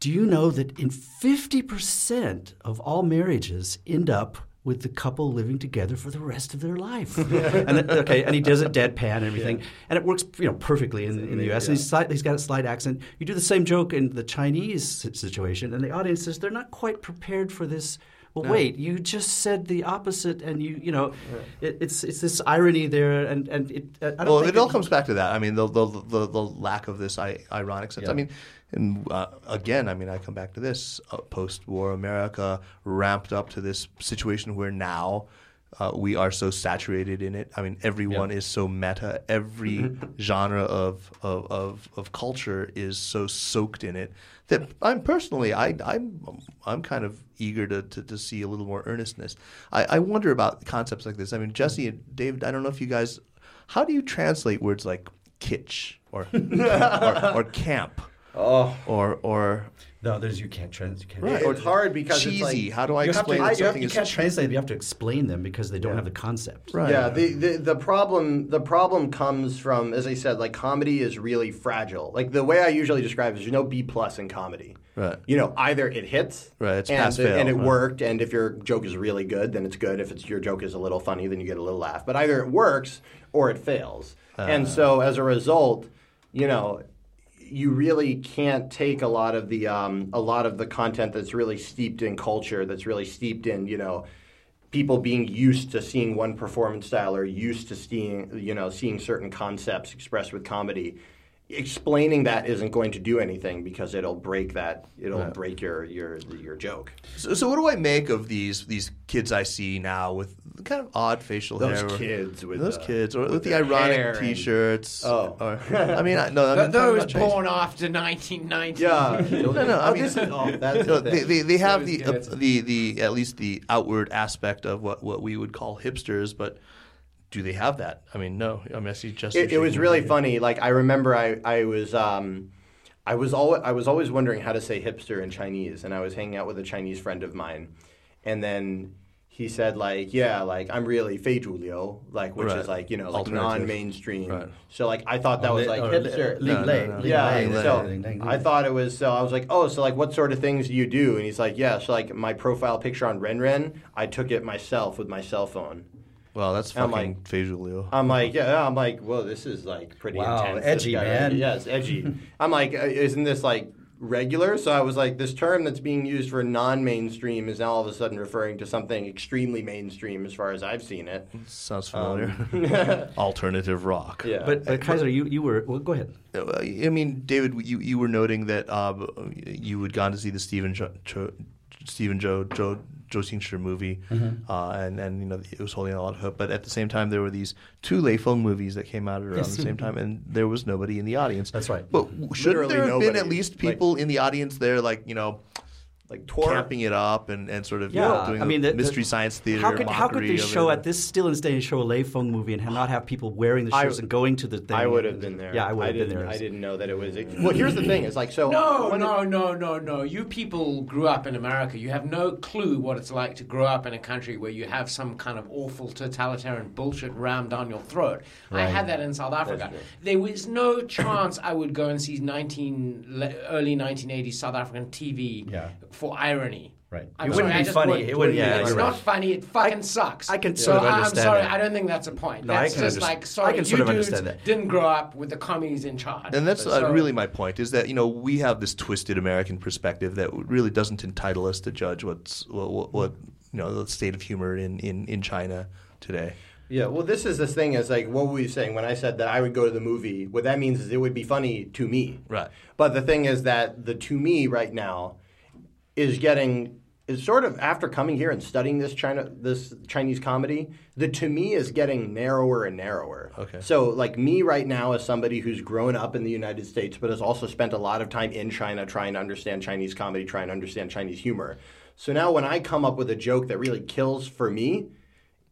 Do you know that in 50 percent of all marriages end up with the couple living together for the rest of their life?" and then- okay, and he does it deadpan and everything, and it works, you know, perfectly in, in the U.S. And he's, slight- he's got a slight accent. You do the same joke in the Chinese situation, and the audience says they're not quite prepared for this. Well, wait, you just said the opposite, and you, you know, it, it's it's this irony there, and and it. I don't well, think it all comes back to that. I mean, the the, the, the lack of this I, ironic sense. Yeah. I mean, and uh, again, I mean, I come back to this uh, post-war America ramped up to this situation where now. Uh, we are so saturated in it. I mean, everyone is so meta. Every genre of, of, of, of culture is so soaked in it that I'm personally, I, I'm, I'm kind of eager to, to, to see a little more earnestness. I, I wonder about concepts like this. I mean, Jesse and David, I don't know if you guys, how do you translate words like kitsch or or, or camp oh, or or No, there's you can't translate. You can't, Right. it's hard because cheesy? it's like, how do I You to- explain I- that you, have, you can't translate. You have to explain them because they don't have the concept. Right. Yeah, the, the the problem the problem comes from as I said, like comedy is really fragile. Like the way I usually describe it is there's no B plus in comedy. Right. You know, either it hits, Right, it's and, pass fail, and it right. worked, and if your joke is really good, then it's good. If it's your joke is a little funny, then you get a little laugh. But either it works or it fails. Uh. and so as a result, you know, you really can't take a lot of the um, a lot of the content that's really steeped in culture, that's really steeped in you know people being used to seeing one performance style or used to seeing you know seeing certain concepts expressed with comedy. Explaining that isn't going to do anything because it'll break that it'll break your your your joke. So, so what do I make of these these kids I see now with kind of odd facial Those hair? Those kids with those the- kids, or with, the their ironic T-shirts. Oh. or, I mean, I, no, I Th- mean, those I'm born after 1990. Yeah. No, no, I mean, oh, that's No, the they, they, they have the, uh, the the at least the outward aspect of what, what we would call hipsters, but do they have that? I mean, no. I mean, I see Justin. it, it was really funny. Like I remember, I I was um, I was always I was always wondering how to say hipster in Chinese, and I was hanging out with a Chinese friend of mine, and then he said like yeah like i'm really fei like which right. is like you know like non-mainstream right. so like i thought that was like hipster yeah so i thought it was so i was like oh so like what sort of things do you do and he's like yeah so like my profile picture on renren i took it myself with my cell phone Wow, that's fucking like, Feiju I'm like, yeah, I'm like, whoa, this is like pretty wow, intense. edgy, man. Yeah, it's edgy. I'm like, uh, isn't this like regular? So I was like, this term that's being used for non-mainstream is now all of a sudden referring to something extremely mainstream as far as I've seen it. Sounds familiar. Alternative rock. Yeah. But, but Kaiser, you, you were well. Go ahead. Uh, I mean, David, you, you were noting that um, you had gone to see the Stephen jo- Chow, Stephen Joe Joe Joe Xingshi movie, Mm-hmm. uh, and and you know it was holding a lot of hope. But at the same time, there were these two Lei Feng movies that came out around the same time, and there was nobody in the audience. That's right. But shouldn't Literally there have been at least Like- people in the audience there, like you know? Like tour. camping it up and, and sort of you Yeah, know, doing I mean, the the- mystery the- science theater. How could how could they show it. at this still in this day show a Lei Feng movie and have not have people wearing the I- shirts and going to the thing? I would have been there. Yeah, I would have been there. I didn't know that it was. Well, here's the thing: it's like so. No, no, it- no, no, no. You people grew up in America. You have no clue what it's like to grow up in a country where you have some kind of awful totalitarian bullshit rammed down your throat. I had that in South Africa. There was no chance I would go and see 19 early 1980s South African TV Yeah. For irony. Right. I'm It sorry, wouldn't I be funny. wouldn't. It wouldn't be It's funny. not funny. It fucking sucks. I can so sort of I- I'm sorry. that. I don't think that's a point. No, I That's can just underst- like I sorry. can you sort of dudes understand that. didn't grow up with the commies in charge. And that's uh, really my point is that you know we have this twisted American perspective that really doesn't entitle us to judge what's what, what, what you know the state of humor in, in, in China today. Yeah, well, this is this thing is like what were you saying when I said that I would go to the movie? What that means is it would be funny to me. Right. But the thing is that the to me right now is getting is sort of after coming here and studying this China this Chinese comedy, the to me is getting narrower and narrower. Okay. So like me right now as somebody who's grown up in the United States but has also spent a lot of time in China trying to understand Chinese comedy, trying to understand Chinese humor. So now when I come up with a joke that really kills for me,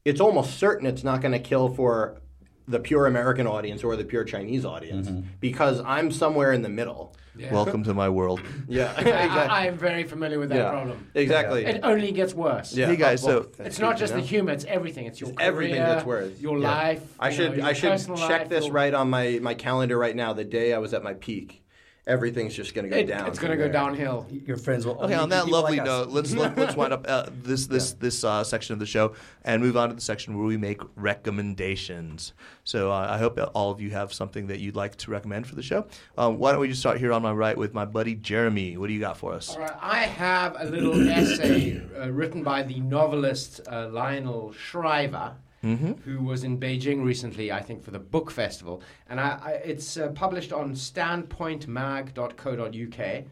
it's almost certain it's not going to kill for the pure American audience or the pure Chinese audience mm-hmm. because I'm somewhere in the middle. Yeah. Welcome to my world. Yeah, I, I, I am very familiar with that yeah. problem. Exactly. It only gets worse. Yeah. Hey guys, Well, so It's not good to just the humor; it's everything. It's your It's everything career, that's worse. your Yeah. life. I you should know, I should check life, this your- right on my, my calendar right now. The day I was at my peak, everything's just going to go It, down. it's going to go downhill. Your friends will. Okay, on that lovely like note, let's let, let's wind up uh, this this this uh, section of the show and move on to the section where we make recommendations. So uh, I hope all of you have something that you'd like to recommend for the show. Um, why don't we just start here on my right with my buddy Jeremy? What do you got for us? All right, I have a little essay uh, written by the novelist uh, Lionel Shriver, who was in Beijing recently, I think, for the book festival, and I, I, it's uh, published on standpointmag.co.uk.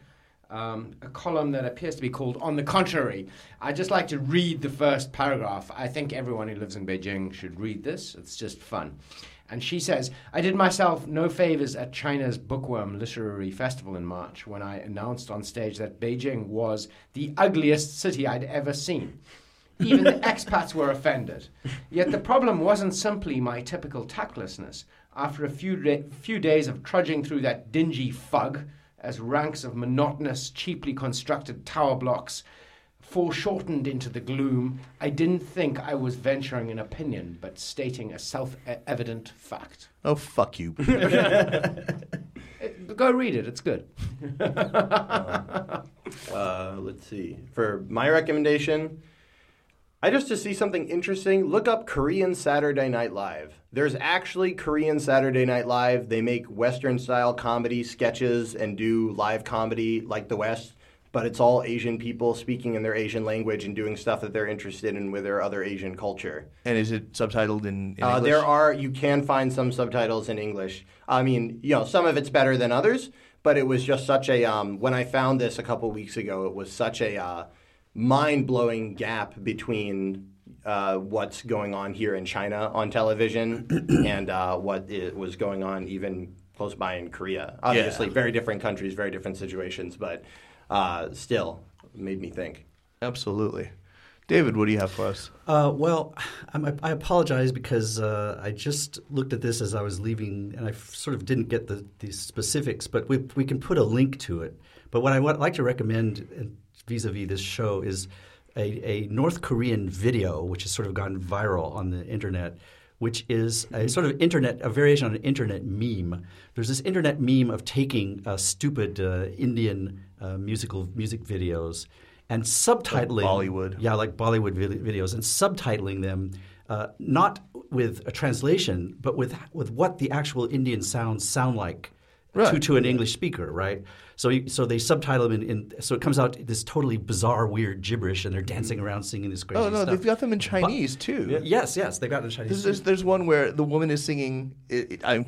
Um, a column that appears to be called On the Contrary. I'd just like to read the first paragraph. I think everyone who lives in Beijing should read this. It's just fun. And she says, I did myself no favors at China's Bookworm Literary Festival in March when I announced on stage that Beijing was the ugliest city I'd ever seen. Even the expats were offended. Yet the problem wasn't simply my typical tactlessness. After a few, da- few days of trudging through that dingy fug, as ranks of monotonous, cheaply constructed tower blocks foreshortened into the gloom, I didn't think I was venturing an opinion, but stating a self evident fact. Oh fuck you! Go read it, it's good. Uh, let's see. For my recommendation, I just to see something interesting, look up Korean Saturday Night Live. There's actually Korean Saturday Night Live. They make Western style comedy sketches and do live comedy like the West, but it's all Asian people speaking in their Asian language and doing stuff that they're interested in with their other Asian culture. and is it subtitled in, in Uh, English? there are you can find some subtitles in English. I mean, you know, some of it's better than others, but it was just such a um, when I found this a couple weeks ago, it was such a uh, mind blowing gap between uh, what's going on here in China on television and uh, what it was going on even close by in Korea. Obviously, very different countries, very different situations, but uh, still made me think. Absolutely. David, what do you have for us? Uh, well, I'm, I apologize because uh, I just looked at this as I was leaving, and I sort of didn't get the, the specifics. But we we can put a link to it. But what I would like to recommend vis-a-vis this show is a, a North Korean video, which has sort of gone viral on the internet, which is a sort of internet, a variation on an internet meme. There's this internet meme of taking uh, stupid uh, Indian uh, musical music videos and subtitling Bollywood. yeah, like Bollywood vid- videos, and subtitling them uh, not with a translation, but with with what the actual Indian sounds sound like to, Right. to an English speaker, right? So you, so they subtitle them in, in so it comes out this totally bizarre, weird gibberish, and they're dancing around singing this crazy Oh no, stuff. they've got them in Chinese too. yes, yes, they've got them in Chinese. There's, there's, there's one where the woman is singing. It, it, I'm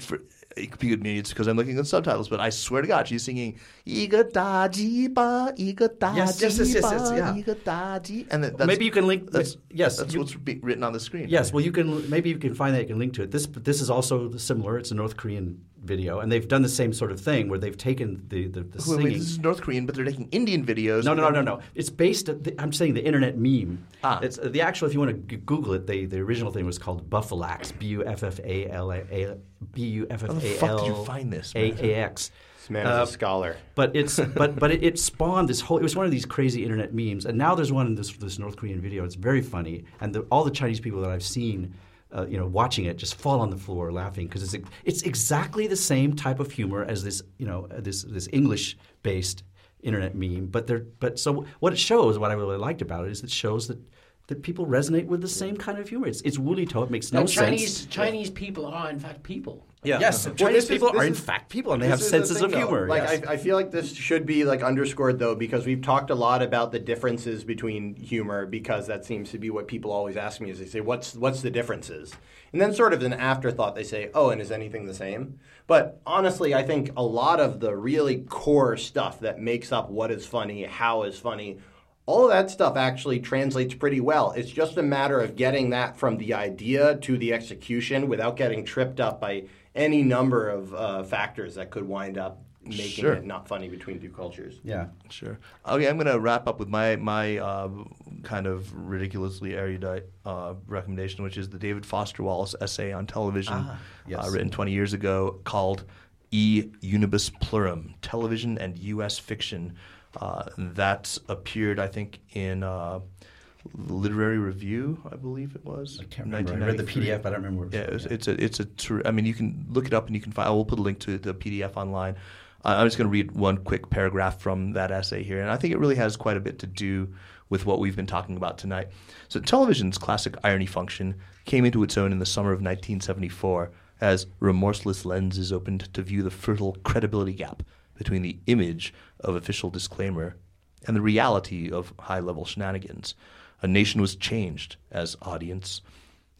good mutes because I'm looking at subtitles, but I swear to God, she's singing "Iga da yes, yes, yes, yes, yes, yeah. and that, that's, maybe you can link. That's, yes, that's you, what's written on the screen. Yes, well, you can maybe you can find that you can link to it. This this is also similar. It's a North Korean video, and they've done the same sort of thing where they've taken the, the, the Wait, wait, singing. this is North Korean, but they're making Indian videos. No, no, no, no, no. It's based. The, I'm saying the internet meme. Ah. It's uh, the actual. If you want to g- Google it, they, the original thing was called Buffalax. B u f f a l a b u f f How the fuck did you find this, a man? This man is Uh, a scholar. But it's but but it, it spawned this whole. It was one of these crazy internet memes, and now there's one in this this North Korean video. It's very funny, and the, all the Chinese people that I've seen, uh, you know, watching it just fall on the floor laughing because it's it's exactly the same type of humor as this you know this this English based internet meme. But they're but so what it shows, what I really liked about it is it shows that. That people resonate with the same kind of humor. It's it's Wulitou. It makes no And Chinese sense. Chinese people are in fact people. Yeah. Yes, uh-huh. Well, Chinese this is- people this are in is- fact people, and they have This is the senses thing, of though. humor. Like yes. I, I feel like this should be like underscored though because we've talked a lot about the differences between humor because that seems to be what people always ask me is they say what's what's the differences and then sort of an afterthought they say oh and is anything the same but honestly I think a lot of the really core stuff that makes up what is funny how is funny all of that stuff actually translates pretty well. It's just a matter of getting that from the idea to the execution without getting tripped up by any number of uh, factors that could wind up making Sure. it not funny between two cultures. yeah. Sure. Okay, I'm going to wrap up with my my uh, kind of ridiculously erudite uh, recommendation, which is the David Foster Wallace essay on television, Ah, yes. uh, written 20 years ago, called "E Unibus Pluram: Television and U.S. Fiction." Uh, that appeared, I think, in uh, Literary Review, I believe it was. I can't remember. I read the PDF, but I don't remember. Where Yeah, it was it's, it's a it's a. ter- I mean, you can look it up and you can find. I will put a link to the PDF online. Uh, I'm just going to read one quick paragraph from that essay here, and I think it really has quite a bit to do with what we've been talking about tonight. So, television's classic irony function came into its own in the summer of 1974 as remorseless lenses opened to view the fertile credibility gap between the image of official disclaimer and the reality of high-level shenanigans. A nation was changed as audience.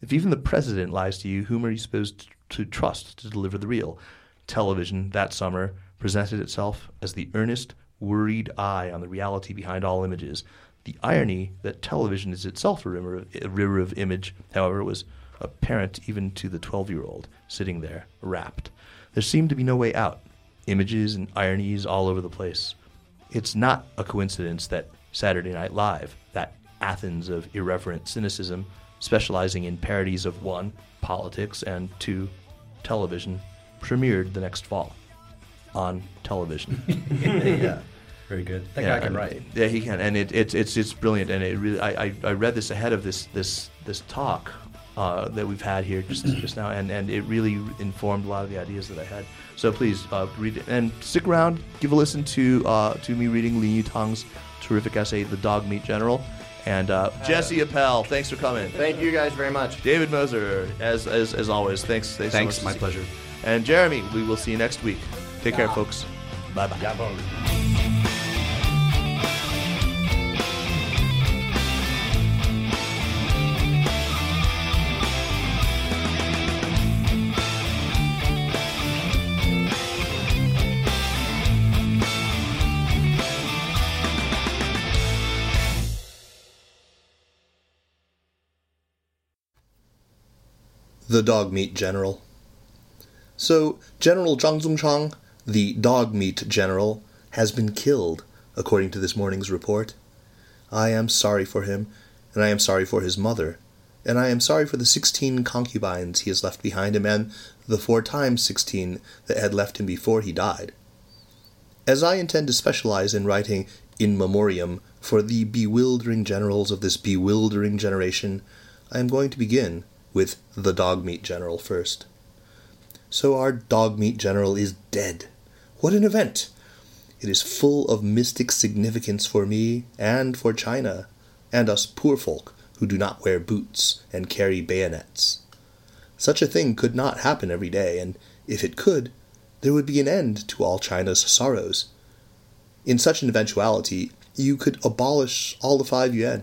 If even the president lies to you, whom are you supposed to trust to deliver the real? Television that summer presented itself as the earnest, worried eye on the reality behind all images. The irony that television is itself a river of, a river of image, however, was apparent even to the 12 year old sitting there, rapt. There seemed to be no way out. Images and ironies all over the place. It's not a coincidence that Saturday Night Live, that Athens of irreverent cynicism, specializing in parodies of one, politics, and two, television, premiered the next fall on television. yeah. Very good. That guy can write. Yeah, he can, and it, it's it's it's brilliant. And it really, I, I, I read this ahead of this this this talk uh, that we've had here just just now, and, and it really informed a lot of the ideas that I had. So please uh, read it and stick around. Give a listen to uh, to me reading Lin Yutang's terrific essay, "The Dog Meat General," and uh, Jesse Appell. Thanks for coming. Thank you guys very much. David Moser, as as, as always. Thanks. Thanks, so Thanks, much. my pleasure. And Jeremy, we will see you next week. Take care, folks. Bye bye. The Dog Meat General. So, General Zhang Zongchang, the dog meat general, has been killed, according to this morning's report. I am sorry for him, and I am sorry for his mother, and I am sorry for the sixteen concubines he has left behind him, and the four times sixteen that had left him before he died. As I intend to specialize in writing in memoriam for the bewildering generals of this bewildering generation, I am going to begin with the dog meat general first. So our dog meat general is dead. What an event! It is full of mystic significance for me and for China, and us poor folk who do not wear boots and carry bayonets. Such a thing could not happen every day, and if it could, there would be an end to all China's sorrows. In such an eventuality, you could abolish all the five yuan,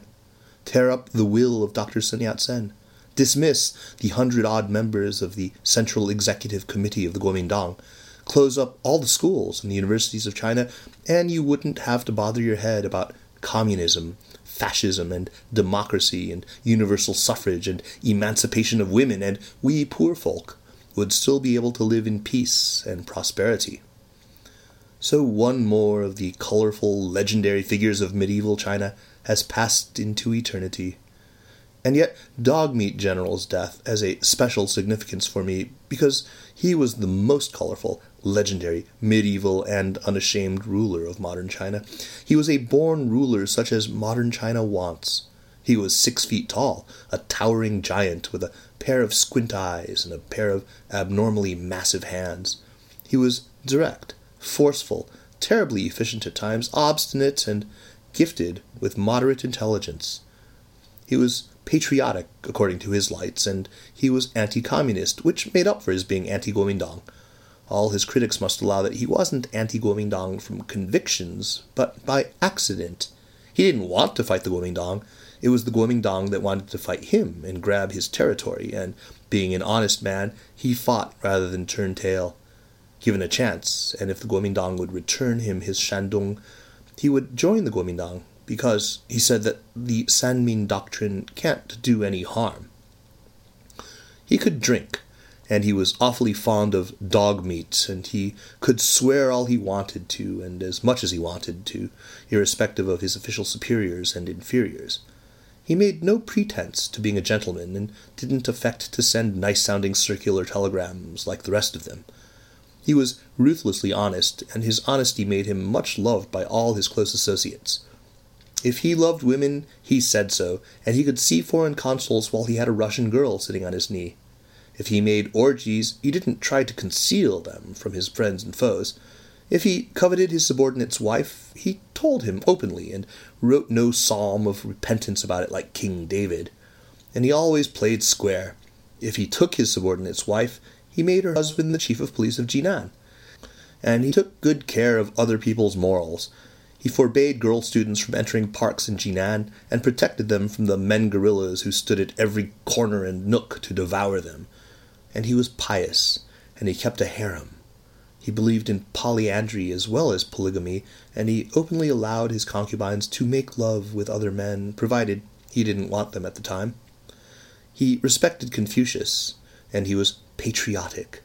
tear up the will of Dr. Sun Yat sen, dismiss the hundred odd members of the Central Executive Committee of the Kuomintang, close up all the schools and the universities of China, and you wouldn't have to bother your head about communism, fascism, and democracy, and universal suffrage, and emancipation of women, and we poor folk would still be able to live in peace and prosperity. So one more of the colorful, legendary figures of medieval China has passed into eternity. And yet, Dog Meat General's death has a special significance for me because he was the most colorful, legendary, medieval, and unashamed ruler of modern China. He was a born ruler such as modern China wants. He was six feet tall, a towering giant with a pair of squint eyes and a pair of abnormally massive hands. He was direct, forceful, terribly efficient at times, obstinate, and gifted with moderate intelligence. He was patriotic, according to his lights, and he was anti communist, which made up for his being anti Kuomintang. All his critics must allow that he wasn't anti Kuomintang from convictions, but by accident. He didn't want to fight the Kuomintang. It was the Kuomintang that wanted to fight him and grab his territory, and being an honest man, he fought rather than turn tail. Given a chance, and if the Kuomintang would return him his Shandong, he would join the Kuomintang because he said that the Sanmin doctrine can't do any harm. He could drink, and he was awfully fond of dog meat, and he could swear all he wanted to, and as much as he wanted to, irrespective of his official superiors and inferiors. He made no pretense to being a gentleman, and didn't affect to send nice sounding circular telegrams like the rest of them. He was ruthlessly honest, and his honesty made him much loved by all his close associates. If he loved women, he said so, and he could see foreign consuls while he had a Russian girl sitting on his knee. If he made orgies, he didn't try to conceal them from his friends and foes. If he coveted his subordinate's wife, he told him openly, and wrote no psalm of repentance about it like King David. And he always played square. If he took his subordinate's wife, he made her husband the chief of police of Jinan. And he took good care of other people's morals. He forbade girl students from entering parks in Jinan and protected them from the men gorillas who stood at every corner and nook to devour them. And he was pious, and he kept a harem. He believed in polyandry as well as polygamy, and he openly allowed his concubines to make love with other men, provided he didn't want them at the time. He respected Confucius, and he was patriotic.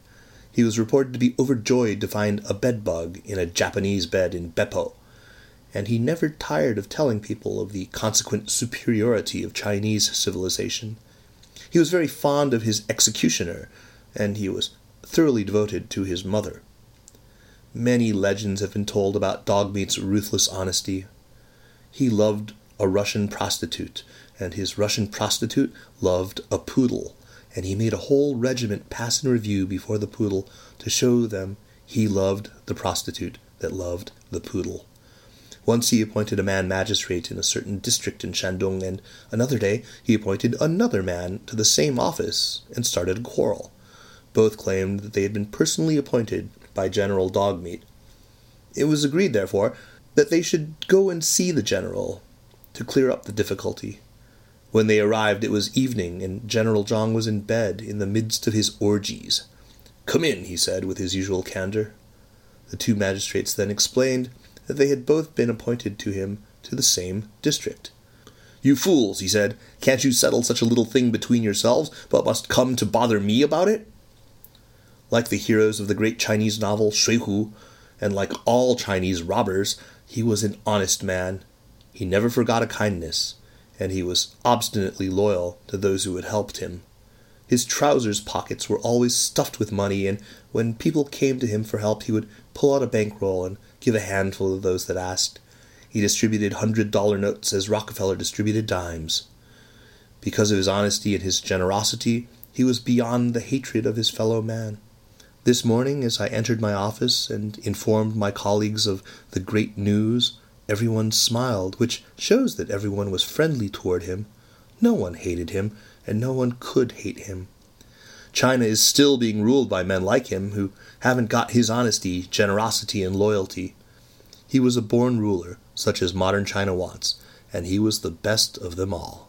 He was reported to be overjoyed to find a bedbug in a Japanese bed in Beppu, and he never tired of telling people of the consequent superiority of Chinese civilization. He was very fond of his executioner, and he was thoroughly devoted to his mother. Many legends have been told about Dogmeat's ruthless honesty. He loved a Russian prostitute, and his Russian prostitute loved a poodle, and he made a whole regiment pass in review before the poodle to show them he loved the prostitute that loved the poodle. Once he appointed a man magistrate in a certain district in Shandong, and another day he appointed another man to the same office and started a quarrel. Both claimed that they had been personally appointed by General Dogmeat. It was agreed, therefore, that they should go and see the general to clear up the difficulty. When they arrived, it was evening, and General Zhang was in bed in the midst of his orgies. Come in, he said with his usual candor. The two magistrates then explained that they had both been appointed to him to the same district. You fools, he said, can't you settle such a little thing between yourselves, but must come to bother me about it? Like the heroes of the great Chinese novel Shui Hu, and like all Chinese robbers, he was an honest man. He never forgot a kindness, and he was obstinately loyal to those who had helped him. His trousers pockets were always stuffed with money, and when people came to him for help, he would pull out a bankroll and give a handful to those that asked. He distributed hundred dollar notes as Rockefeller distributed dimes. Because of his honesty and his generosity, he was beyond the hatred of his fellow man. This morning, as I entered my office and informed my colleagues of the great news, everyone smiled, which shows that everyone was friendly toward him. No one hated him, and no one could hate him. China is still being ruled by men like him who haven't got his honesty, generosity, and loyalty. He was a born ruler, such as modern China wants, and he was the best of them all.